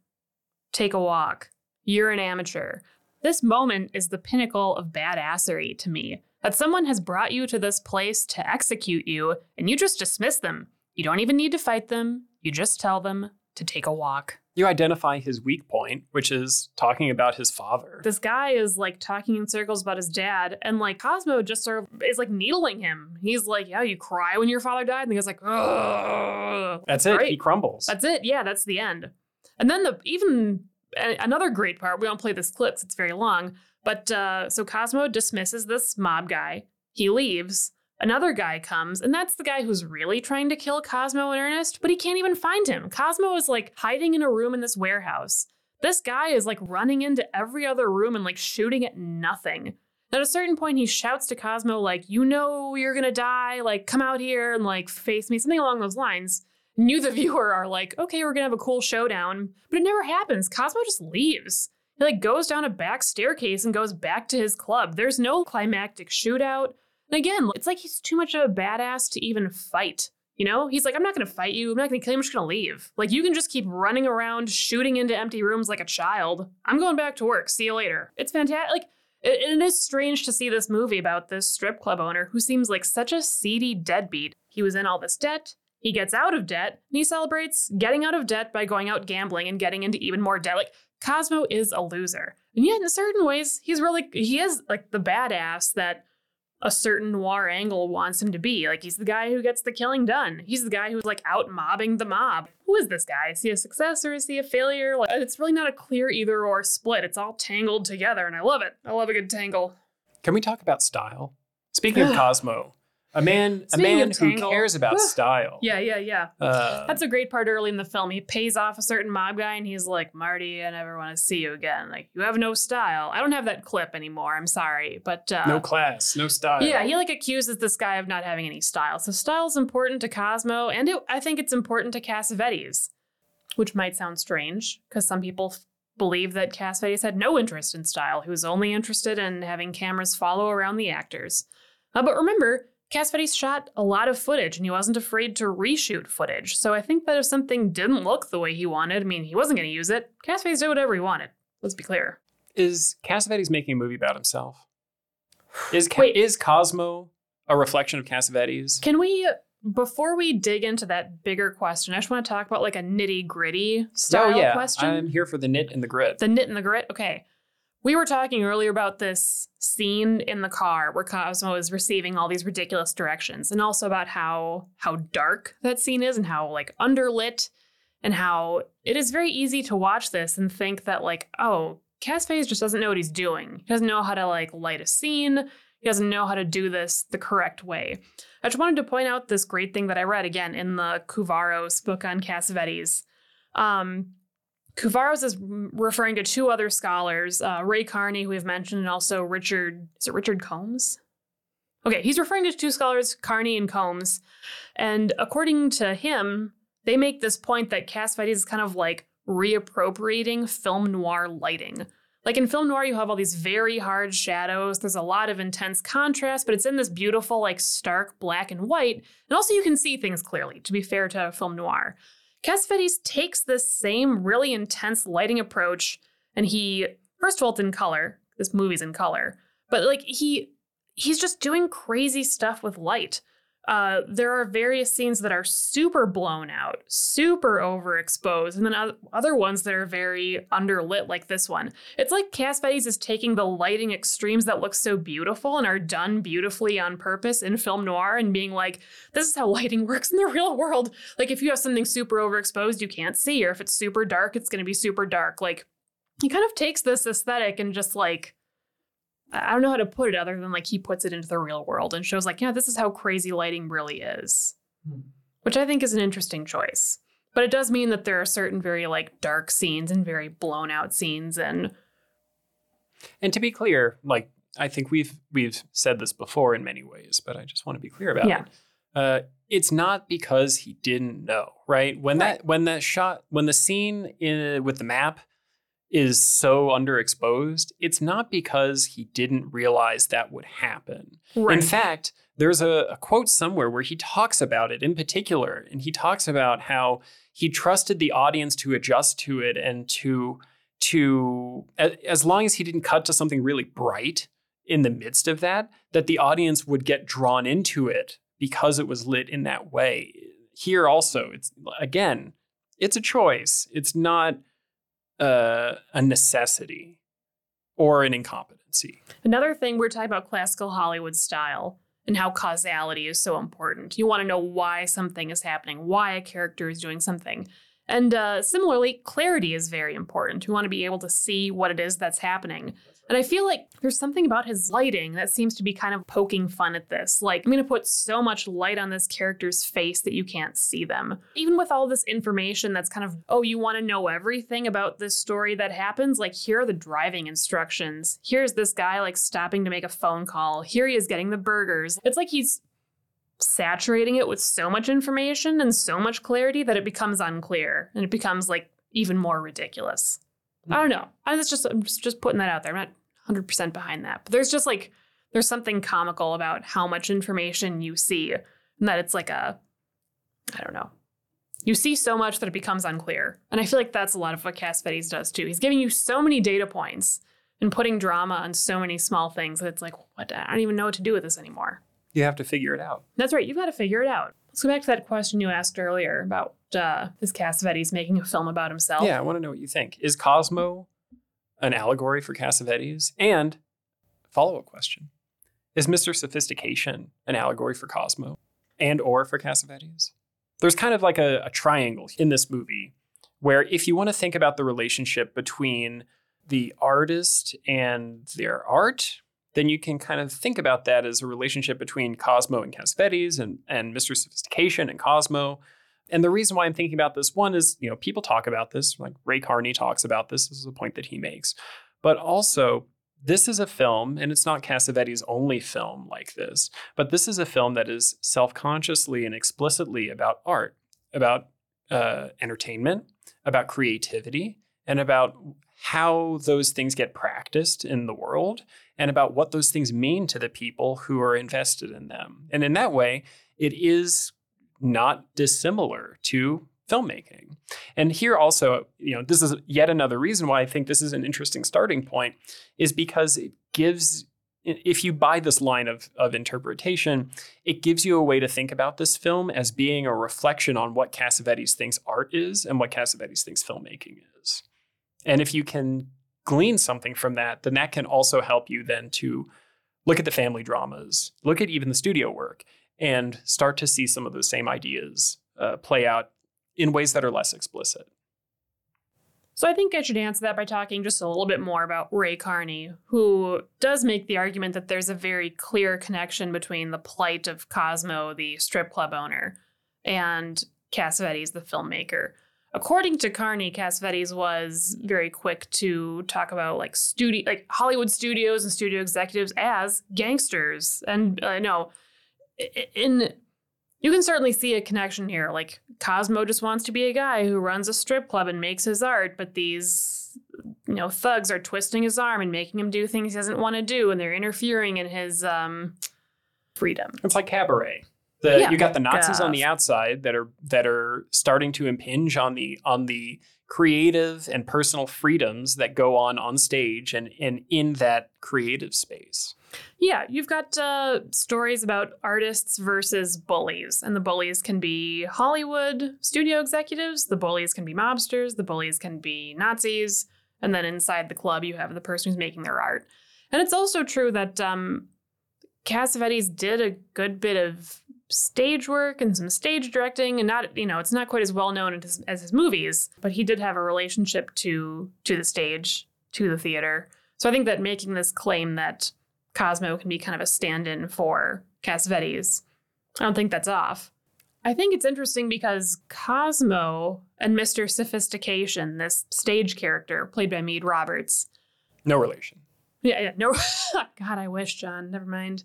Take a walk. You're an amateur." This moment is the pinnacle of badassery to me. That someone has brought you to this place to execute you, and you just dismiss them. You don't even need to fight them. You just tell them to take a walk. You identify his weak point, which is talking about his father. This guy is like talking in circles about his dad, and like Cosmo just sort of is like needling him. He's like, "Yeah, you cry when your father died," and the guy's like, "Ugh." That's it. Great. He crumbles. That's it. Yeah, that's the end. And then the even a- another great part. We don't play this clip; it's very long. But uh, so Cosmo dismisses this mob guy. He leaves. Another guy comes, and that's the guy who's really trying to kill Cosmo in earnest, but he can't even find him. Cosmo is like hiding in a room in this warehouse. This guy is like running into every other room and like shooting at nothing. At a certain point, he shouts to Cosmo, like, You know you're gonna die, like, come out here and like face me, something along those lines. And you, the viewer, are like, Okay, we're gonna have a cool showdown. But it never happens. Cosmo just leaves. He like goes down a back staircase and goes back to his club. There's no climactic shootout. And again, it's like he's too much of a badass to even fight. You know, he's like, I'm not gonna fight you. I'm not gonna kill you. I'm just gonna leave. Like, you can just keep running around, shooting into empty rooms like a child. I'm going back to work. See you later. It's fantastic. Like, It, it is strange to see this movie about this strip club owner who seems like such a seedy deadbeat. He was in all this debt. He gets out of debt and he celebrates getting out of debt by going out gambling and getting into even more debt. Like Cosmo is a loser. And yet in certain ways, he's really he is like the badass that a certain noir angle wants him to be. Like he's the guy who gets the killing done. He's the guy who's like out mobbing the mob. Who is this guy? Is he a success or is he a failure? Like uh, it's really not a clear either or split. It's all tangled together and I love it. I love a good tangle. Can we talk about style? Speaking of Cosmo, a man, a man who cares about style. Yeah, yeah, yeah. Uh, That's a great part early in the film. He pays off a certain mob guy and he's like, Marty, I never want to see you again. Like, you have no style. I don't have that clip anymore. I'm sorry. But uh, no class, no style. Yeah, he like accuses this guy of not having any style. So style is important to Cosmo, and it, I think it's important to Cassavetes, which might sound strange because some people f- believe that Cassavetes had no interest in style. He was only interested in having cameras follow around the actors. Uh, but remember, Cassavetes shot a lot of footage, and he wasn't afraid to reshoot footage. So I think that if something didn't look the way he wanted, I mean, he wasn't going to use it. Cassavetes did whatever he wanted. Let's be clear. Is Cassavetes making a movie about himself? Is Ca- Wait. is Cosmo a reflection of Cassavetes? Can we, before we dig into that bigger question, I just want to talk about like a nitty gritty oh, style oh yeah, question. I'm here for the knit and the grit. the knit and the grit. Okay. We were talking earlier about this scene in the car where Cosmo is receiving all these ridiculous directions, and also about how how dark that scene is and how like underlit, and how it is very easy to watch this and think that like, oh, Cassavetes just doesn't know what he's doing. He doesn't know how to like light a scene. He doesn't know how to do this the correct way. I just wanted to point out this great thing that I read again in the Kouvaros book on Cassavetes. Um, Kouvaros is referring to two other scholars, uh, Ray Carney, who we've mentioned, and also Richard. Is it Richard Combs? Okay, he's referring to two scholars, Carney and Combs, and according to him, they make this point that Cassavetes is kind of like reappropriating film noir lighting. Like in film noir, you have all these very hard shadows. There's a lot of intense contrast, but it's in this beautiful, like stark black and white. And also, you can see things clearly, to be fair to film noir. Cassavetes takes this same really intense lighting approach and he first of all it's in color. This movie's in color. But like he he's just doing crazy stuff with light. Uh, there are various scenes that are super blown out, super overexposed, and then other ones that are very underlit, like this one. It's like Cassavetes is taking the lighting extremes that look so beautiful and are done beautifully on purpose in film noir and being like, this is how lighting works in the real world. Like, if you have something super overexposed, you can't see, or if it's super dark, it's going to be super dark. Like, he kind of takes this aesthetic and just like, I don't know how to put it other than like he puts it into the real world and shows like, yeah, this is how crazy lighting really is. Which I think is an interesting choice. But it does mean that there are certain very like dark scenes and very blown out scenes and And to be clear, like I think we've we've said this before in many ways, but I just want to be clear about Yeah. it. Uh, it's not because he didn't know, right? When Right. that when that shot when the scene in with the map is so underexposed, it's not because he didn't realize that would happen. In fact, there's a, a quote somewhere where he talks about it in particular, and he talks about how he trusted the audience to adjust to it and to to as long as he didn't cut to something really bright in the midst of that, that the audience would get drawn into it because it was lit in that way. Here also, it's again, it's a choice. It's not uh, a necessity or an incompetency. Another thing we're talking about classical Hollywood style and how causality is so important. You want to know why something is happening, why a character is doing something. And uh, similarly, clarity is very important. You want to be able to see what it is that's happening. And I feel like there's something about his lighting that seems to be kind of poking fun at this. Like, I'm going to put so much light on this character's face that you can't see them. Even with all this information that's kind of, oh, you want to know everything about this story that happens? Like, here are the driving instructions. Here's this guy, like, stopping to make a phone call. Here he is getting the burgers. It's like he's saturating it with so much information and so much clarity that it becomes unclear and it becomes like even more ridiculous. I don't know. I was just I'm just, just putting that out there. I'm not 100% behind that. But there's just like there's something comical about how much information you see and that it's like a I don't know. You see so much that it becomes unclear. And I feel like that's a lot of what Cassavetes does too. He's giving you so many data points and putting drama on so many small things that it's like, what? I don't even know what to do with this anymore. You have to figure it out. That's right. You've got to figure it out. Let's go back to that question you asked earlier about uh, this Cassavetes making a film about himself. Yeah, I want to know what you think. Is Cosmo an allegory for Cassavetes? And follow up question: Is Mr. Sophistication an allegory for Cosmo and or for Cassavetes? There's kind of like a, a triangle in this movie where if you want to think about the relationship between the artist and their art, then you can kind of think about that as a relationship between Cosmo and Cassavetes and, and Mr. Sophistication and Cosmo. And the reason why I'm thinking about this one is, you know, people talk about this, like Ray Carney talks about this. This is a point that he makes. But also, this is a film, and it's not Cassavetes' only film like this, but this is a film that is self consciously and explicitly about art, about uh, entertainment, about creativity, and about how those things get practiced in the world and about what those things mean to the people who are invested in them. And in that way, it is not dissimilar to filmmaking. And here also, you know, this is yet another reason why I think this is an interesting starting point is because it gives if you buy this line of, of interpretation, it gives you a way to think about this film as being a reflection on what Cassavetes thinks art is and what Cassavetes thinks filmmaking is. And if you can glean something from that, then that can also help you then to look at the family dramas, look at even the studio work, and start to see some of those same ideas uh, play out in ways that are less explicit. So I think I should answer that by talking just a little bit more about Ray Carney, who does make the argument that there's a very clear connection between the plight of Cosmo, the strip club owner, and Cassavetes, the filmmaker. According to Carney, Cassavetes was very quick to talk about like studio, like Hollywood studios and studio executives as gangsters, and uh, no, in you can certainly see a connection here. Like Cosmo just wants to be a guy who runs a strip club and makes his art, but these you know thugs are twisting his arm and making him do things he doesn't want to do, and they're interfering in his um, freedom. It's like cabaret. The, Yeah. you got the Nazis on the outside that are that are starting to impinge on the on the creative and personal freedoms that go on on stage and, and in that creative space. Yeah, you've got uh, stories about artists versus bullies, and the bullies can be Hollywood studio executives, the bullies can be mobsters, the bullies can be Nazis, and then inside the club you have the person who's making their art. And it's also true that um, Cassavetes did a good bit of stage work and some stage directing, and not you know it's not quite as well known as, as his movies, but he did have a relationship to to the stage, to the theater. So I think that making this claim that Cosmo can be kind of a stand-in for Cassavetes. I don't think that's off. I think it's interesting because Cosmo and Mr. Sophistication, this stage character played by Meade Roberts. No relation. Yeah, yeah, no. God, I wish, John. Never mind.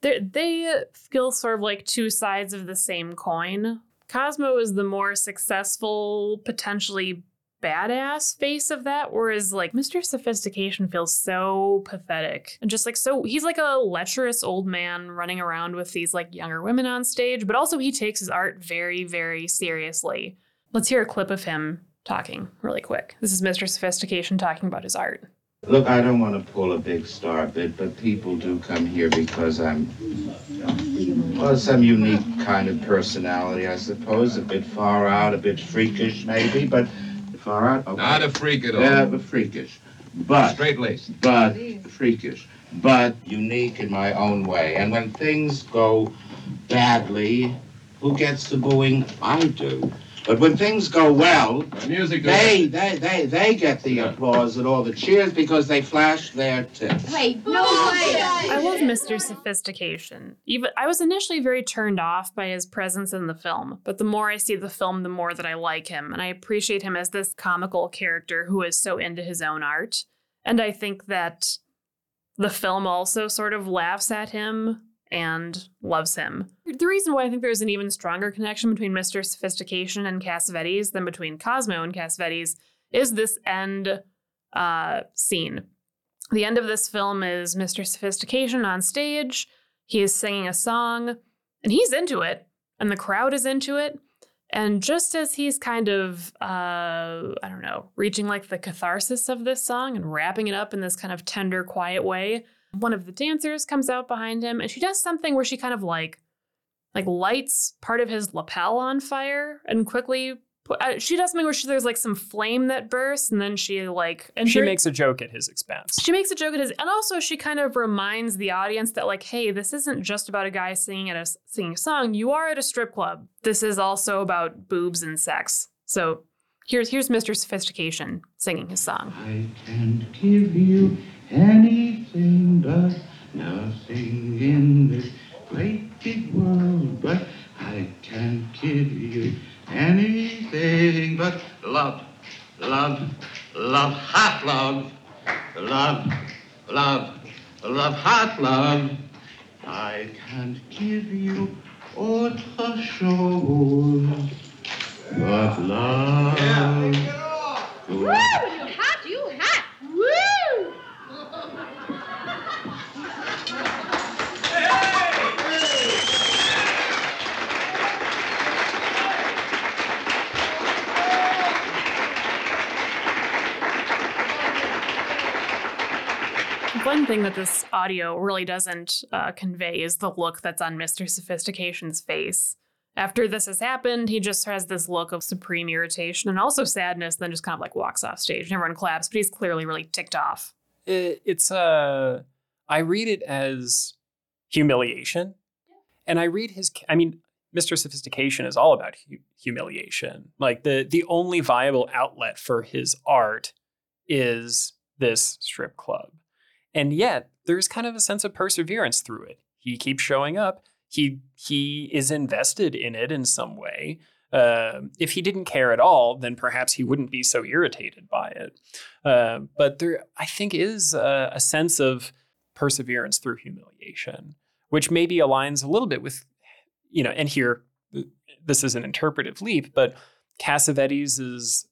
They they feel sort of like two sides of the same coin. Cosmo is the more successful, potentially badass face of that, whereas like Mr. Sophistication feels so pathetic and just like so he's like a lecherous old man running around with these like younger women on stage, but also he takes his art very, very seriously. Let's hear a clip of him talking really quick. This is Mr. Sophistication talking about his art. Look, I don't want to pull a big star bit, but people do come here because I'm, well, some unique kind of personality, I suppose. A bit far out, a bit freakish, maybe, but far out. Okay. Not a freak at all. Yeah, but freakish. But Straight laced. but freakish, but unique in my own way. And when things go badly, who gets the booing? I do. But when things go well, Music. they, they, they, they get the applause and all the cheers because they flash their tips. Wait, no way. I love Mr. Sophistication. Even I was initially very turned off by his presence in the film, but the more I see the film, the more that I like him, and I appreciate him as this comical character who is so into his own art. And I think that the film also sort of laughs at him and loves him. The reason why I think there's an even stronger connection between Mr. Sophistication and Cassavetes than between Cosmo and Cassavetes is this end uh, scene. The end of this film is Mr. Sophistication on stage. He is singing a song and he's into it, and the crowd is into it. And just as he's kind of, uh, I don't know, reaching like the catharsis of this song and wrapping it up in this kind of tender, quiet way, one of the dancers comes out behind him and she does something where she kind of like, like lights part of his lapel on fire and quickly uh, she does something where she, there's like some flame that bursts, and then she like and she makes a joke at his expense. She makes a joke at his, and also she kind of reminds the audience that like, hey, this isn't just about a guy singing at a singing a song. You are at a strip club. This is also about boobs and sex. So here's here's Mr. Sophistication singing his song. I can't give you anything but nothing in this great big world, but I can't give you anything but love, love, love, hot love, love, love, love, hot love. I can't give you autre chose but love. Yeah, Woo! One thing that this audio really doesn't uh, convey is the look that's on Mr. Sophistication's face. After this has happened, he just has this look of supreme irritation and also sadness, and then just kind of like walks off stage. And everyone claps, but he's clearly really ticked off. It, it's, uh, I read it as humiliation. And I read his, I mean, Mr. Sophistication is all about hu- humiliation. Like the, the only viable outlet for his art is this strip club. And yet, there's kind of a sense of perseverance through it. He keeps showing up. He he is invested in it in some way. Uh, if he didn't care at all, then perhaps he wouldn't be so irritated by it. Uh, but there, I think, is a, a sense of perseverance through humiliation, which maybe aligns a little bit with, you know, and here this is an interpretive leap, but Cassavetes'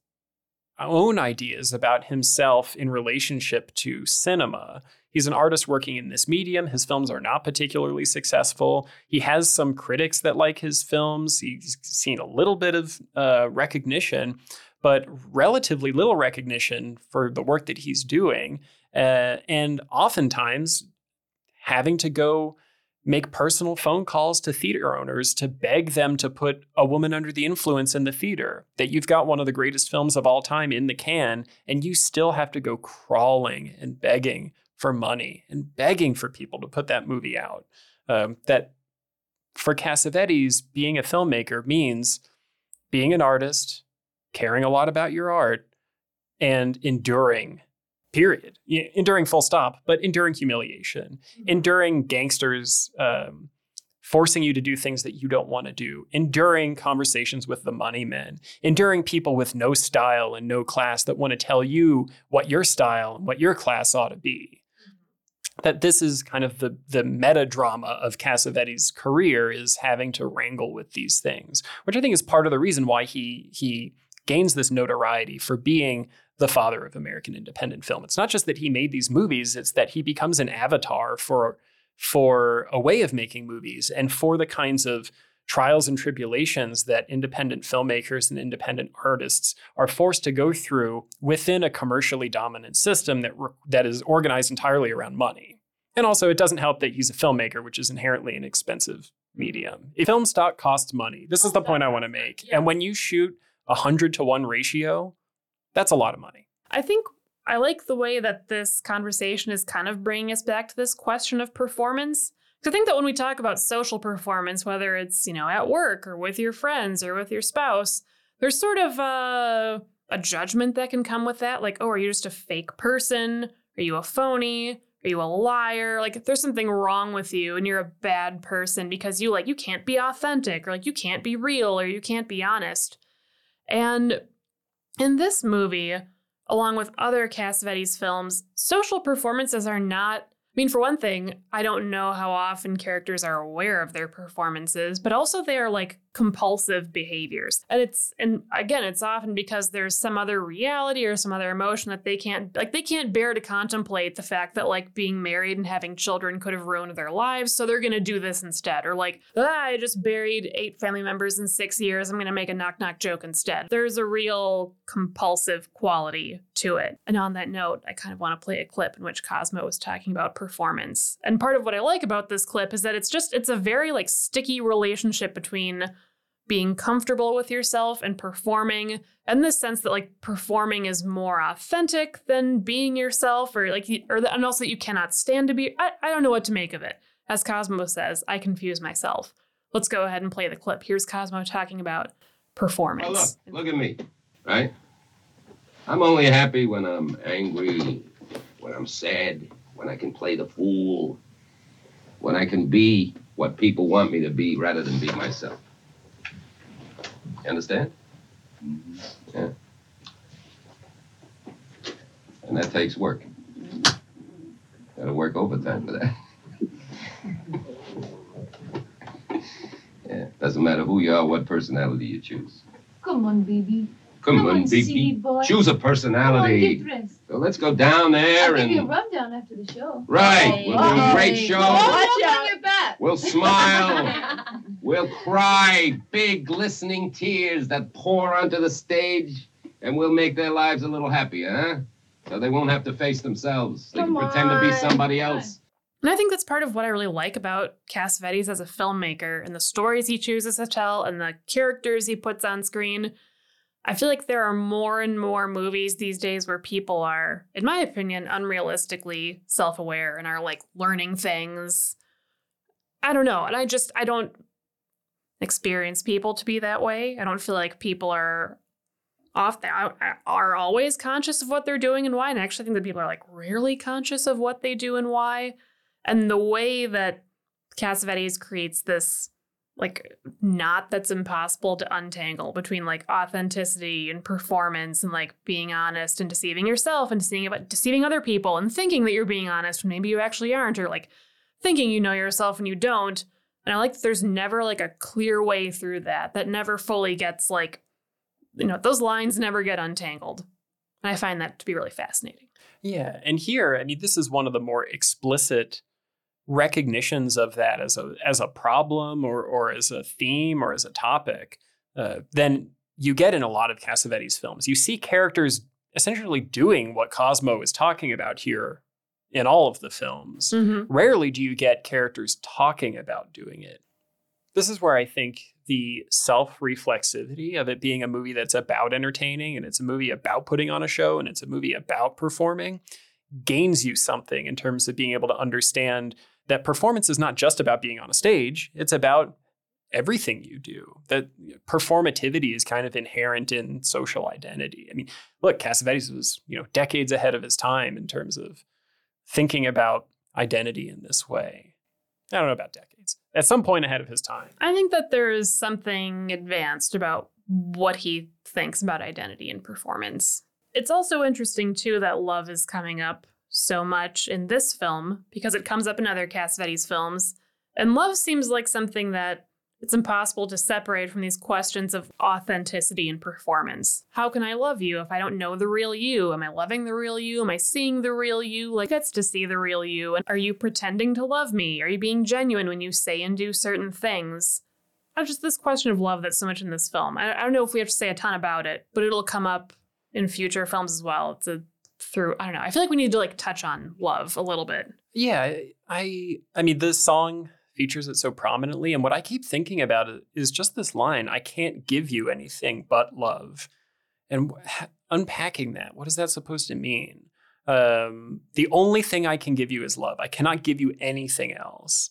own ideas about himself in relationship to cinema. He's an artist working in this medium. His films are not particularly successful. He has some critics that like his films. He's seen a little bit of uh, recognition, but relatively little recognition for the work that he's doing. Uh, and oftentimes having to go make personal phone calls to theater owners to beg them to put a woman under the influence in the theater. That you've got one of the greatest films of all time in the can, and you still have to go crawling and begging for money and begging for people to put that movie out. Um, that for Cassavetes, being a filmmaker means being an artist, caring a lot about your art, and enduring period. Enduring full stop but enduring humiliation. Mm-hmm. enduring gangsters um, forcing you to do things that you don't want to do. Enduring conversations with the money men. Enduring people with no style and no class that want to tell you what your style and what your class ought to be. Mm-hmm. that this is kind of the the meta drama of Cassavetes' career is having to wrangle with these things, which I think is part of the reason why he he gains this notoriety for being the father of American independent film. It's not just that he made these movies, it's that he becomes an avatar for for a way of making movies and for the kinds of trials and tribulations that independent filmmakers and independent artists are forced to go through within a commercially dominant system that that is organized entirely around money. And also it doesn't help that he's a filmmaker, which is inherently an expensive medium. If film stock costs money, this is the point I want to make. And when you shoot a 100 to 1 ratio that's a lot of money. I think I like the way that this conversation is kind of bringing us back to this question of performance. Because I think that when we talk about social performance, whether it's, you know, at work or with your friends or with your spouse, there's sort of a, a judgment that can come with that. Like, oh, are you just a fake person? Are you a phony? Are you a liar? Like, if there's something wrong with you and you're a bad person because you like you can't be authentic or like you can't be real or you can't be honest. And in this movie, along with other Cassavetes films, social performances are not mean, for one thing, I don't know how often characters are aware of their performances, but also they are like compulsive behaviors. And it's, and again, it's often because there's some other reality or some other emotion that they can't, like, they can't bear to contemplate the fact that like being married and having children could have ruined their lives. So they're going to do this instead. Or like, ah, I just buried eight family members in six years. I'm going to make a knock knock joke instead. There's a real compulsive quality to it. And on that note, I kind of want to play a clip in which Cosmo was talking about performance. And part of what I like about this clip is that it's just it's a very like sticky relationship between being comfortable with yourself and performing and the sense that like performing is more authentic than being yourself or like or the, and also that you cannot stand to be I, I don't know what to make of it. As cosmo says i confuse myself. Let's go ahead and play the clip. Here's cosmo talking about performance. Oh, look, look at me, right? I'm only happy when I'm angry, when I'm sad, when I can play the fool, when I can be what people want me to be rather than be myself. You understand? Mm-hmm. Yeah. And that takes work. Gotta work overtime for that. yeah, doesn't matter who you are, what personality you choose. Come on, baby. Come, on, silly baby. Choose a Come on, personality. get. So let's go down there I'll give you a rundown after the show. Right. We'll do a great show. Watch out. your back. We'll smile. We'll cry big, glistening tears that pour onto the stage, and we'll make their lives a little happier, huh? So they won't have to face themselves. They Come can pretend to be somebody else. And I think that's part of what I really like about Cassavetes as a filmmaker and the stories he chooses to tell and the characters he puts on screen. I feel like there are more and more movies these days where people are, in my opinion, unrealistically self aware and are like learning things. I don't know. And I just, I don't experience people to be that way. I don't feel like people are off the, are always conscious of what they're doing and why. And I actually think that people are like rarely conscious of what they do and why. And the way that Cassavetes creates this like knot that's impossible to untangle between like authenticity and performance and like being honest and deceiving yourself and deceiving about deceiving other people and thinking that you're being honest when maybe you actually aren't or like thinking you know yourself and you don't. And I like that there's never like a clear way through that that never fully gets like you know those lines never get untangled. And I find that to be really fascinating. Yeah, and here, I mean, this is one of the more explicit recognitions of that as a as a problem or or as a theme or as a topic uh, than you get in a lot of Cassavetes films. You see characters essentially doing what Cosmo is talking about here in all of the films. Mm-hmm. Rarely do you get characters talking about doing it. This is where I think the self reflexivity of it being a movie that's about entertaining and it's a movie about putting on a show and it's a movie about performing gains you something in terms of being able to understand that performance is not just about being on a stage, it's about everything you do. That performativity is kind of inherent in social identity. I mean, look, Cassavetes was, you know, decades ahead of his time in terms of thinking about identity in this way. I don't know about decades. At some point ahead of his time. I think that there is something advanced about what he thinks about identity and performance. It's also interesting, too, that love is coming up so much in this film because it comes up in other Cassavetes films. And love seems like something that it's impossible to separate from these questions of authenticity and performance. How can I love you if I don't know the real you? Am I loving the real you? Am I seeing the real you? Like, gets to see the real you. And are you pretending to love me? Are you being genuine when you say and do certain things? Just this question of love that's so much in this film. I, I don't know if we have to say a ton about it, but it'll come up in future films as well. It's a through, I don't know. I feel like we need to like touch on love a little bit. Yeah, I I mean this song features it so prominently and what I keep thinking about it is just this line, I can't give you anything but love. And unpacking that, what is that supposed to mean? Um, the only thing I can give you is love. I cannot give you anything else.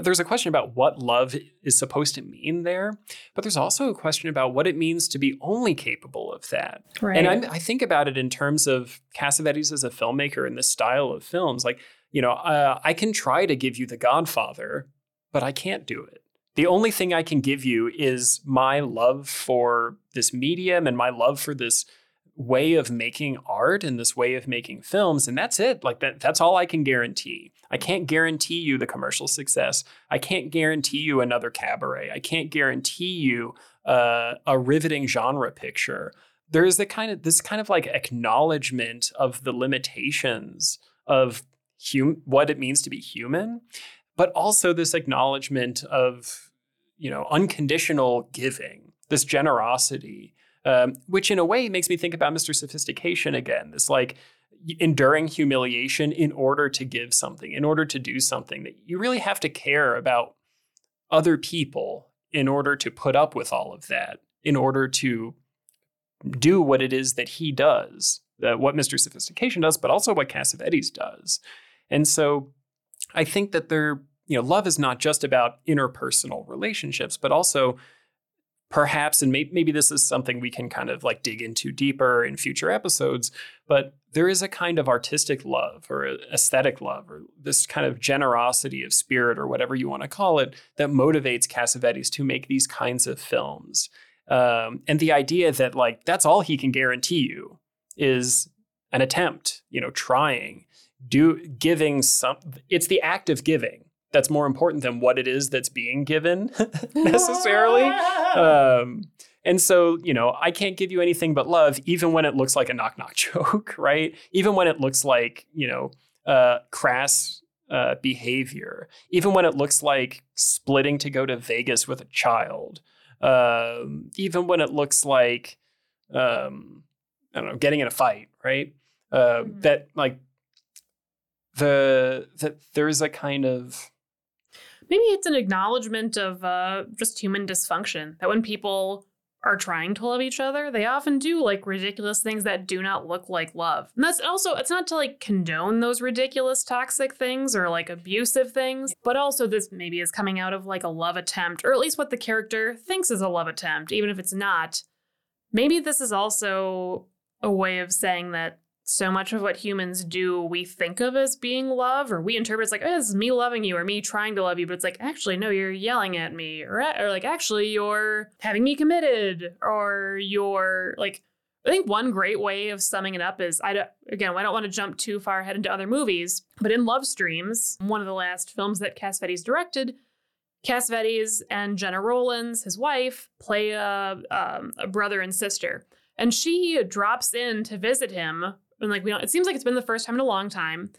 There's a question about what love is supposed to mean there, but there's also a question about what it means to be only capable of that. Right. And I'm, I think about it in terms of Cassavetes as a filmmaker and this style of films. Like, you know, uh, I can try to give you The Godfather, but I can't do it. The only thing I can give you is my love for this medium and my love for this way of making art and this way of making films and that's it. Like that that's all i can guarantee. I can't guarantee you the commercial success. I can't guarantee you another cabaret. I can't guarantee you uh, a riveting genre picture. There is the kind of this kind of like acknowledgement of the limitations of hum- what it means to be human but also this acknowledgement of you know unconditional giving this generosity um, which in a way makes me think about Mr. Sophistication again. This like enduring humiliation in order to give something, in order to do something that you really have to care about other people in order to put up with all of that, in order to do what it is that he does, what Mr. Sophistication does, but also what Cassavetes does. And so I think that there, you know, love is not just about interpersonal relationships, but also perhaps, and may- maybe this is something we can kind of like dig into deeper in future episodes, but there is a kind of artistic love or aesthetic love or this kind of generosity of spirit or whatever you want to call it that motivates Cassavetes to make these kinds of films. Um, and the idea that like that's all he can guarantee you is an attempt, you know, trying, do giving some. It's the act of giving that's more important than what it is that's being given necessarily. um, and so, you know, I can't give you anything but love, even when it looks like a knock knock joke, right? Even when it looks like, you know, uh, crass uh, behavior, even when it looks like splitting to go to Vegas with a child, um, even when it looks like, um, I don't know, getting in a fight, right? Uh, mm-hmm. That like the that there's a kind of maybe it's an acknowledgement of uh, just human dysfunction that when people are trying to love each other, they often do like ridiculous things that do not look like love. And that's also, it's not to like condone those ridiculous toxic things or like abusive things, but also this maybe is coming out of like a love attempt, or at least what the character thinks is a love attempt, even if it's not. Maybe this is also a way of saying that so much of what humans do we think of as being love or we interpret as like oh, this is me loving you or me trying to love you but it's like actually no you're yelling at me or, or like actually you're having me committed or you're like I think one great way of summing it up is I don't, again I don't want to jump too far ahead into other movies but in Love Streams one of the last films that Cassavetes directed Cassavetes and Gena Rowlands his wife play a, um, a brother and sister and she drops in to visit him and like we don't it seems like it's been the first time in a long time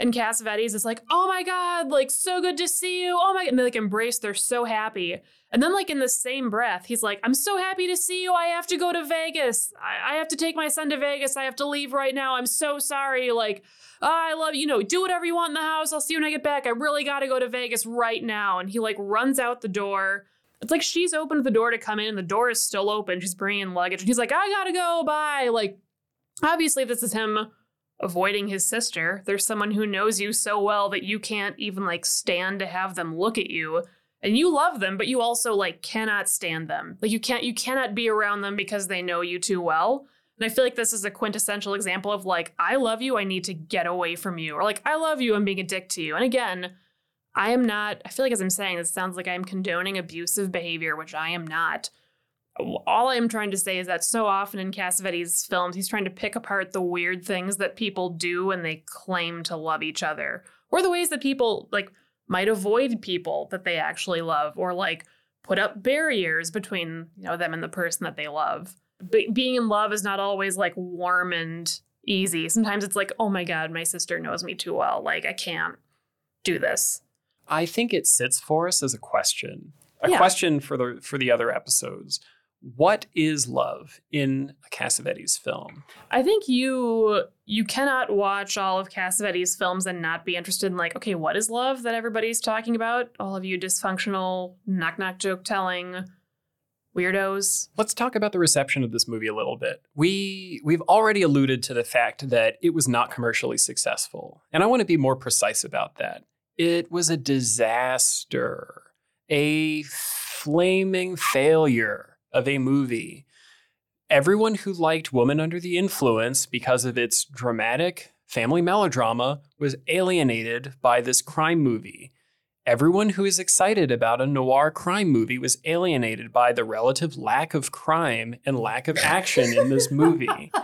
and Cassavetes is like, oh my God, like so good to see you. Oh my God. And they like embrace, they're so happy. And then, like, in the same breath, he's like, I'm so happy to see you. I have to go to Vegas. I, I have to take my son to Vegas. I have to leave right now. I'm so sorry. Like, oh, I love you. know, do whatever you want in the house. I'll see you when I get back. I really got to go to Vegas right now. And he like runs out the door. It's like she's opened the door to come in and the door is still open. She's bringing luggage. And he's like, I gotta go. Bye. Like, Obviously, this is him avoiding his sister. There's someone who knows you so well that you can't even like stand to have them look at you. And you love them, but you also like cannot stand them. Like you can't you cannot be around them because they know you too well. And I feel like this is a quintessential example of like, I love you, I need to get away from you. Or like, I love you, I'm being a dick to you. And again, I am not, I feel like as I'm saying, this sounds like I'm condoning abusive behavior, which I am not all I'm trying to say is that so often in Cassavetes' films, he's trying to pick apart the weird things that people do when they claim to love each other, or the ways that people like might avoid people that they actually love, or like put up barriers between you know them and the person that they love. Be- being in love is not always like warm and easy. Sometimes it's like, oh my god, my sister knows me too well. Like I can't do this. I think it sits for us as a question, a Yeah. question for the for the other episodes. What is love in a Cassavetes film? I think you you cannot watch all of Cassavetes' films and not be interested in like, okay, what is love that everybody's talking about? All of you dysfunctional knock knock joke telling weirdos. Let's talk about the reception of this movie a little bit. We we've already alluded to the fact that it was not commercially successful, and I want to be more precise about that. It was a disaster, a flaming failure of a movie. Everyone who liked Woman Under the Influence because of its dramatic family melodrama was alienated by this crime movie. everyone who is excited about a noir crime movie was alienated by the relative lack of crime and lack of action in this movie.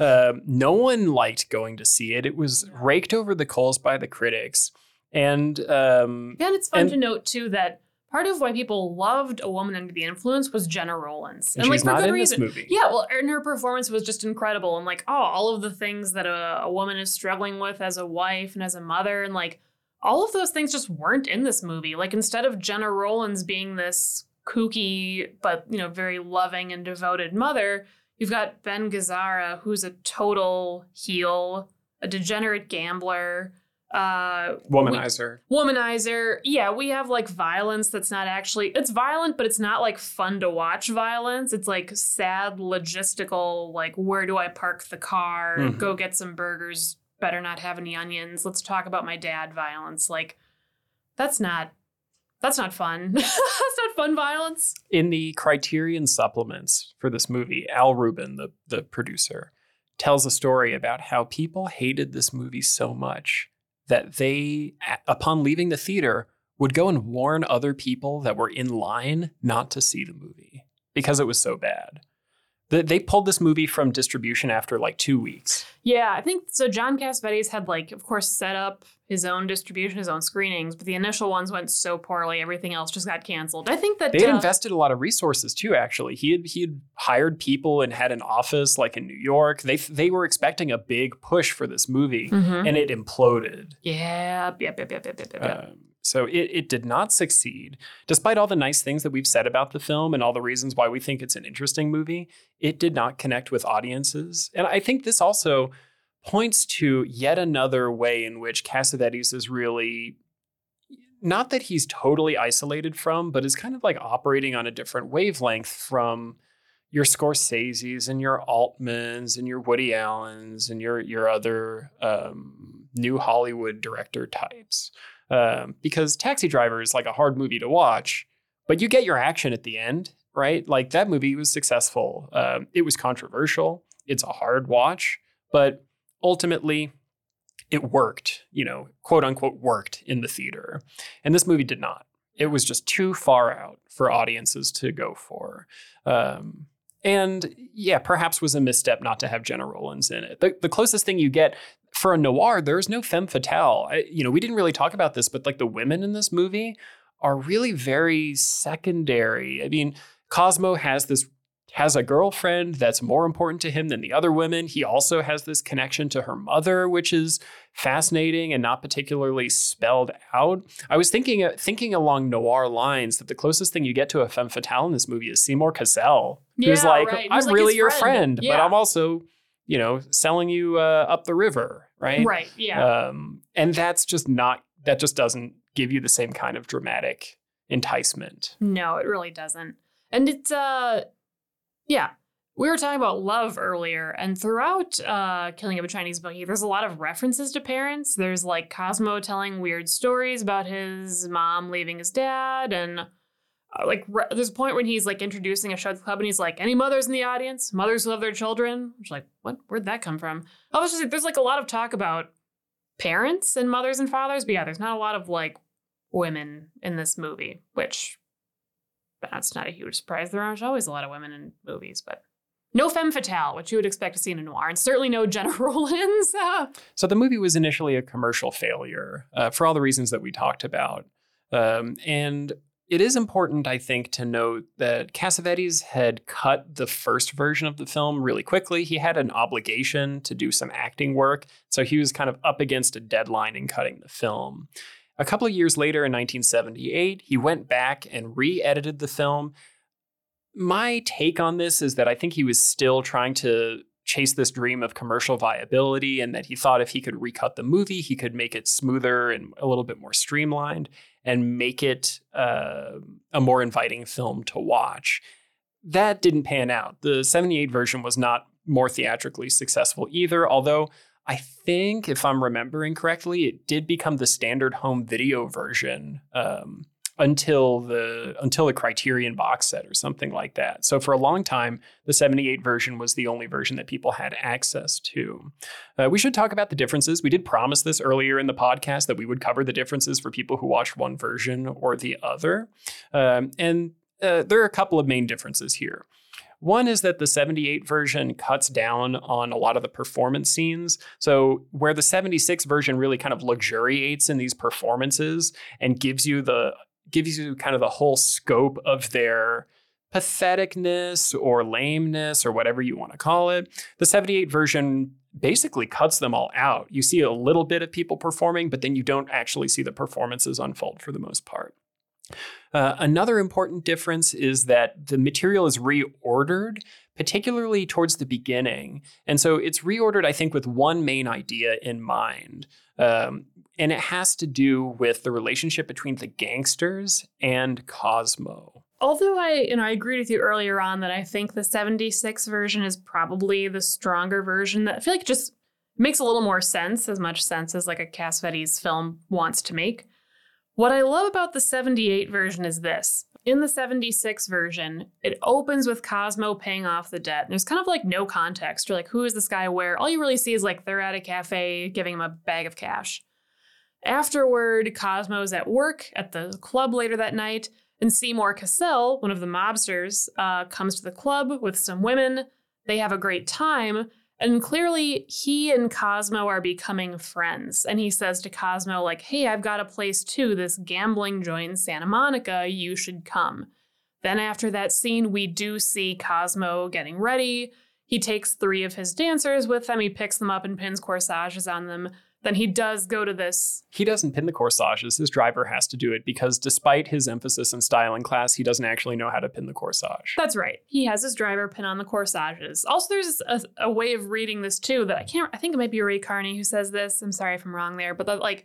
Um, no one liked going to see it. It was raked over the coals by the critics. And um, Yeah, and it's fun And- to note too that part of why people loved A Woman Under the Influence was Gena Rowlands. and she's for not good reason. Yeah, well, and her performance was just incredible. And like, oh, all of the things that a, a woman is struggling with as a wife and as a mother, and like, all of those things just weren't in this movie. Like, instead of Gena Rowlands being this kooky but you know very loving and devoted mother, you've got Ben Gazzara, who's a total heel, a degenerate gambler. Uh, we- Womanizer. womanizer. Yeah we have like violence that's not actually it's violent but it's not like fun to watch violence. It's like sad logistical like where do i park the car? Mhm. go get some burgers. Better not have any onions. Let's talk about my dad violence. Like that's not that's not fun. That's not fun violence. In the Criterion supplements for this movie, Al Ruban, the, the producer, tells a story about how people hated this movie so much that they, upon leaving the theater, would go and warn other people that were in line not to see the movie because it was so bad. They, they pulled this movie from distribution after like two weeks. yeah i think so john cassavetes had like of course set up his own distribution his own screenings but the initial ones went so poorly everything else just got canceled i think that They had uh, invested a lot of resources too. Actually, he had he had hired people and had an office like in New York. They they were expecting a big push for this movie, mhm. and it imploded. Yeah, yep, yep, yep, yep, yep, yep. Um, so it, it did not succeed, despite all the nice things that we've said about the film and all the reasons why we think it's an interesting movie. It did not connect with audiences, and I think this also points to yet another way in which Cassavetes is really not that he's totally isolated from, but is kind of like operating on a different wavelength from your Scorseses and your Altmans and your Woody Allens and your your other um, new Hollywood director types. Um, because Taxi Driver is like a hard movie to watch, but you get your action at the end, right? Like that movie was successful. Um, it was controversial. It's a hard watch, but ultimately it worked, you know, quote unquote worked in the theater. And this movie did not. It was just too far out for audiences to go for. Um, and yeah, perhaps was a misstep not to have Gena Rowlands in it. The, the closest thing you get for a noir, there's no femme fatale. I, you know, we didn't really talk about this, but like the women in this movie are really very secondary. I mean, Cosmo has this has a girlfriend that's more important to him than the other women. He also has this connection to her mother, which is fascinating and not particularly spelled out. I was thinking uh, thinking along noir lines that the closest thing you get to a femme fatale in this movie is Seymour Cassel, who's Yeah, like, right. "I'm like really your friend." friend, but I'm also, you know, selling you uh, up the river, right? Right, yeah. Um, and that's just not that just doesn't give you the same kind of dramatic enticement. no, it really doesn't. And it's uh yeah. We were talking about love earlier, and throughout uh, Killing of a Chinese Monkey, there's a lot of references to parents. There's like Cosmo telling weird stories about his mom leaving his dad, and uh, like re- there's a point when he's like introducing a the club, and he's like, "Any mothers in the audience? Mothers who love their children?" Which like, what? Where'd that come from? I was just like, there's like a lot of talk about parents and mothers and fathers, but yeah, there's not a lot of like women in this movie, which that's not a huge surprise. There aren't always a lot of women in movies, but no femme fatale, which you would expect to see in a noir, and certainly no Gena Rowlands. So the movie was initially a commercial failure uh, for all the reasons that we talked about. Um, and it is important, I think, to note that Cassavetes had cut the first version of the film really quickly. He had an obligation to do some acting work, so he was kind of up against a deadline in cutting the film. A couple of years later, in 1978, he went back and re edited the film. My take on this is that I think he was still trying to chase this dream of commercial viability and that he thought if he could recut the movie, he could make it smoother and a little bit more streamlined and make it uh, a more inviting film to watch. That didn't pan out. The 78 version was not more theatrically successful either, although I think, if I'm remembering correctly, it did become the standard home video version um, until the until the Criterion box set or something like that. So for a long time, the 78 version was the only version that people had access to. Uh, we should talk about the differences. We did promise this earlier in the podcast that we would cover the differences for people who watched one version or the other. Um, and uh, there are a couple of main differences here. One is that the 78 version cuts down on a lot of the performance scenes. So, where the 76 version really kind of luxuriates in these performances and gives you the gives you kind of the whole scope of their patheticness or lameness or whatever you want to call it. The 78 version basically cuts them all out. You see a little bit of people performing, but then you don't actually see the performances unfold for the most part. Uh, another important difference is that the material is reordered, particularly towards the beginning. And so it's reordered, I think, with one main idea in mind. Um, and it has to do with the relationship between the gangsters and Cosmo. Although I, you know, I agreed with you earlier on that I think the 76 version is probably the stronger version that I feel like just makes a little more sense, as much sense as like a Cassavetes film wants to make. What I love about the 78 version is this. In the 76 version, it opens with Cosmo paying off the debt. There's kind of like no context. You're like, who is this guy where? All you really see is like they're at a cafe giving him a bag of cash. Afterward, Cosmo's at work at the club later that night, and Seymour Cassel, one of the mobsters, uh, comes to the club with some women. They have a great time, and clearly he and Cosmo are becoming friends. And he says to Cosmo, like, hey, I've got a place too, this gambling joint in Santa Monica. You should come. Then after that scene, we do see Cosmo getting ready. He takes three of his dancers with him. He picks them up and pins corsages on them then he does go to this. He doesn't pin the corsages. His driver has to do it because despite his emphasis in style and class, he doesn't actually know how to pin the corsage. That's right. He has his driver pin on the corsages. Also, there's a, a way of reading this too that I can't, I think it might be Ray Carney who says this. I'm sorry if I'm wrong there, but that like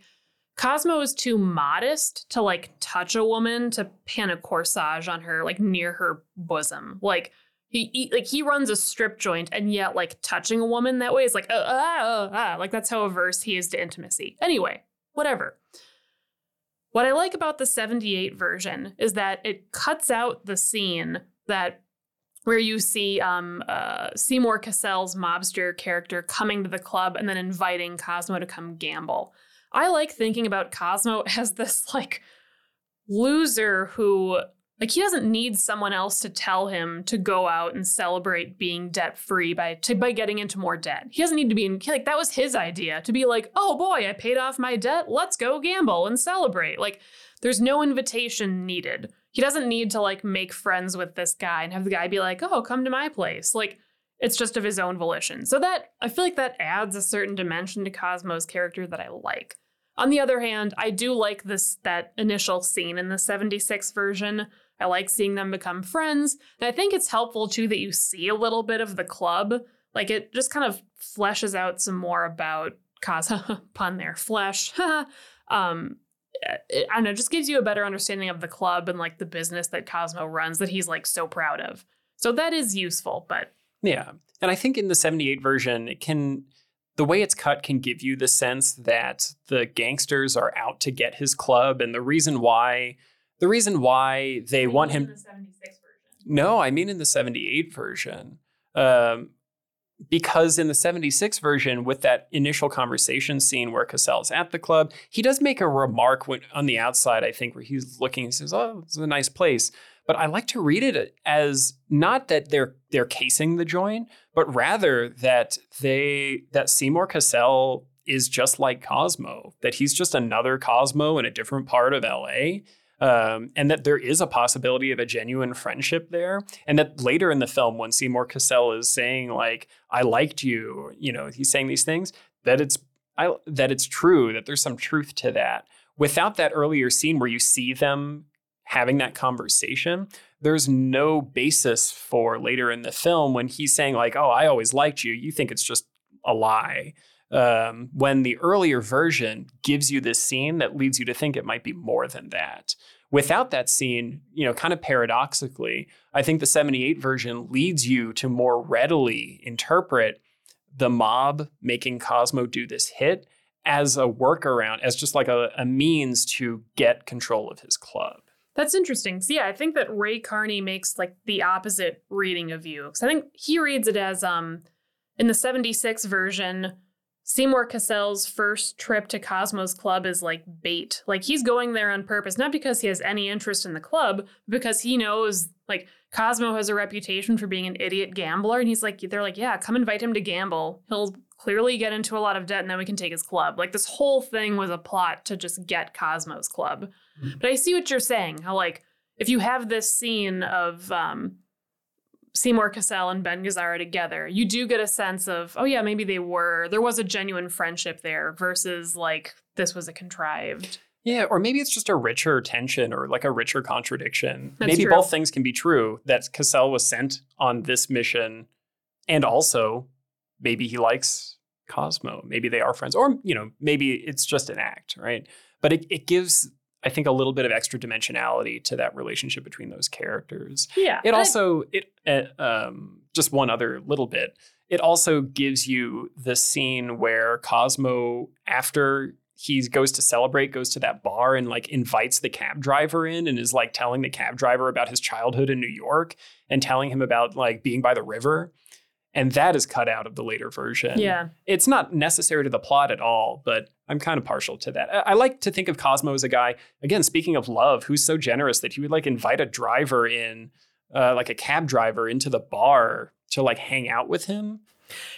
Cosmo is too modest to like touch a woman to pin a corsage on her, like near her bosom. Like, he, he, like he runs a strip joint and yet like touching a woman that way is like uh, uh, uh, like that's how averse he is to intimacy. Anyway whatever. What i like about the 78 version is that it cuts out the scene that where you see um, uh, Seymour Cassel's mobster character coming to the club and then inviting Cosmo to come gamble. I like thinking about Cosmo as this like loser who like he doesn't need someone else to tell him to go out and celebrate being debt free by to, by getting into more debt. He doesn't need to be in like that was his idea to be like, "Oh boy, I paid off my debt. Let's go gamble and celebrate." Like there's no invitation needed. He doesn't need to like make friends with this guy and have the guy be like, "Oh, come to my place." Like it's just of his own volition. So that I feel like that adds a certain dimension to Cosmo's character that I like. On the other hand, I do like this that initial scene in the 76 version I like seeing them become friends. And I think it's helpful too that you see a little bit of the club. Like it just kind of fleshes out some more about Kaza pun there, flesh. um, it, I don't know, just gives you a better understanding of the club and like the business that Cosmo runs that he's like so proud of. So that is useful, but yeah. And I think in the 78 version, it can the way it's cut can give you the sense that the gangsters are out to get his club and the reason why the reason why they want him. The 76 version. No, I mean in the 78 version. Um, because in the 76 version, with that initial conversation scene where Cassel's at the club, he does make a remark when, on the outside, I think, where he's looking, he says, Oh, this is a nice place. But I like to read it as not that they're they're casing the joint, but rather that they that Seymour Cassel is just like Cosmo, that he's just another Cosmo in a different part of LA um, and that there is a possibility of a genuine friendship there. And that later in the film, when Seymour Cassel is saying like, "I liked you," you know, he's saying these things that it's I, that it's true that there's some truth to that. Without that earlier scene where you see them having that conversation, there's no basis for later in the film when he's saying like, "Oh, I always liked you." You think it's just a lie. Um, when the earlier version gives you this scene that leads you to think it might be more than that. Without that scene, you know, kind of paradoxically, I think the 78 version leads you to more readily interpret the mob making Cosmo do this hit as a workaround, as just like a, a means to get control of his club. That's interesting. So yeah, I think that Ray Carney makes like the opposite reading of you. Because I think he reads it as um in the 76 version, Seymour Cassel's first trip to Cosmo's club is like bait. Like he's going there on purpose, not because he has any interest in the club, because he knows like Cosmo has a reputation for being an idiot gambler. And he's like, they're like, yeah, come invite him to gamble. He'll clearly get into a lot of debt and then we can take his club. Like this whole thing was a plot to just get Cosmo's club. But I see what you're saying. How like if you have this scene of um Seymour Cassel and Ben Gazzara together, you do get a sense of, oh yeah, maybe they were there was a genuine friendship there versus like this was a contrived. Yeah, or maybe it's just a richer tension or like a richer contradiction. That's maybe true. both things can be true that Cassel was sent on this mission and also maybe he likes Cosmo. Maybe they are friends. Or, you know, maybe it's just an act, right? But it, it gives, I think, a little bit of extra dimensionality to that relationship between those characters. Yeah. It also it uh, um, just one other little bit. It also gives you the scene where Cosmo, after he goes to celebrate, goes to that bar and like invites the cab driver in and is like telling the cab driver about his childhood in New York and telling him about like being by the river. And that is cut out of the later version. yeah. It's not necessary to the plot at all, but I'm kind of partial to that. I, I like to think of Cosmo as a guy, again, speaking of love, who's so generous that he would like invite a driver in, uh, like a cab driver into the bar to like hang out with him.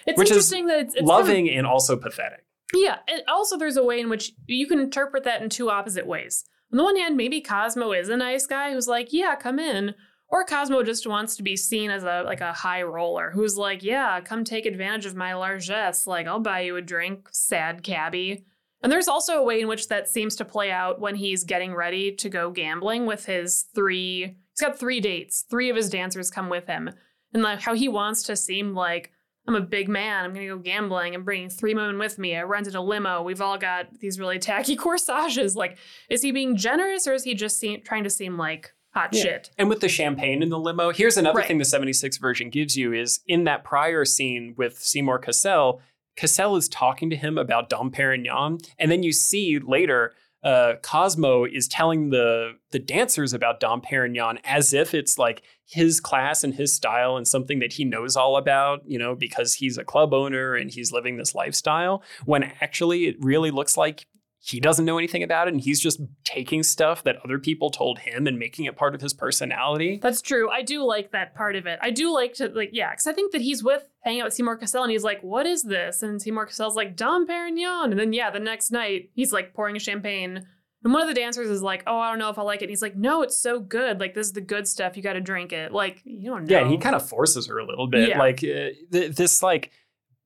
It's Which is interesting that it's, it's kind of- Loving and also pathetic. Yeah, and also there's a way in which you can interpret that in two opposite ways. On the one hand, maybe Cosmo is a nice guy who's like, "Yeah, come in," or Cosmo just wants to be seen as a like a high roller who's like, "Yeah, come take advantage of my largesse. Like, I'll buy you a drink, sad cabbie." And there's also a way in which that seems to play out when he's getting ready to go gambling with his three. He's got three dates. Three of his dancers come with him, and like how he wants to seem like I'm a big man. I'm gonna go gambling. I'm bringing three women with me. I rented a limo. We've all got these really tacky corsages. Like, is he being generous or is he just trying to seem like hot Yeah. shit? And with the champagne in the limo, here's another Right. thing the 76 version gives you is in that prior scene with Seymour Cassel, Cassel is talking to him about Dom Perignon. And then you see later, uh, Cosmo is telling the, the dancers about Dom Perignon as if it's like his class and his style and something that he knows all about, you know, because he's a club owner and he's living this lifestyle. When actually it really looks like he doesn't know anything about it and he's just taking stuff that other people told him and making it part of his personality. That's true. I do like that part of it. I do like to like yeah, because I think that he's with hanging out with Seymour Cassel and he's like, "What is this?" And Seymour Cassel's like, "Dom Perignon." And then yeah, the next night he's like pouring champagne. And one of the dancers is like, "Oh, I don't know if I like it." And he's like, "No, it's so good. Like this is the good stuff. You got to drink it." Like you don't know. Yeah, and he kind of forces her a little bit. Yeah. Like uh, th- this like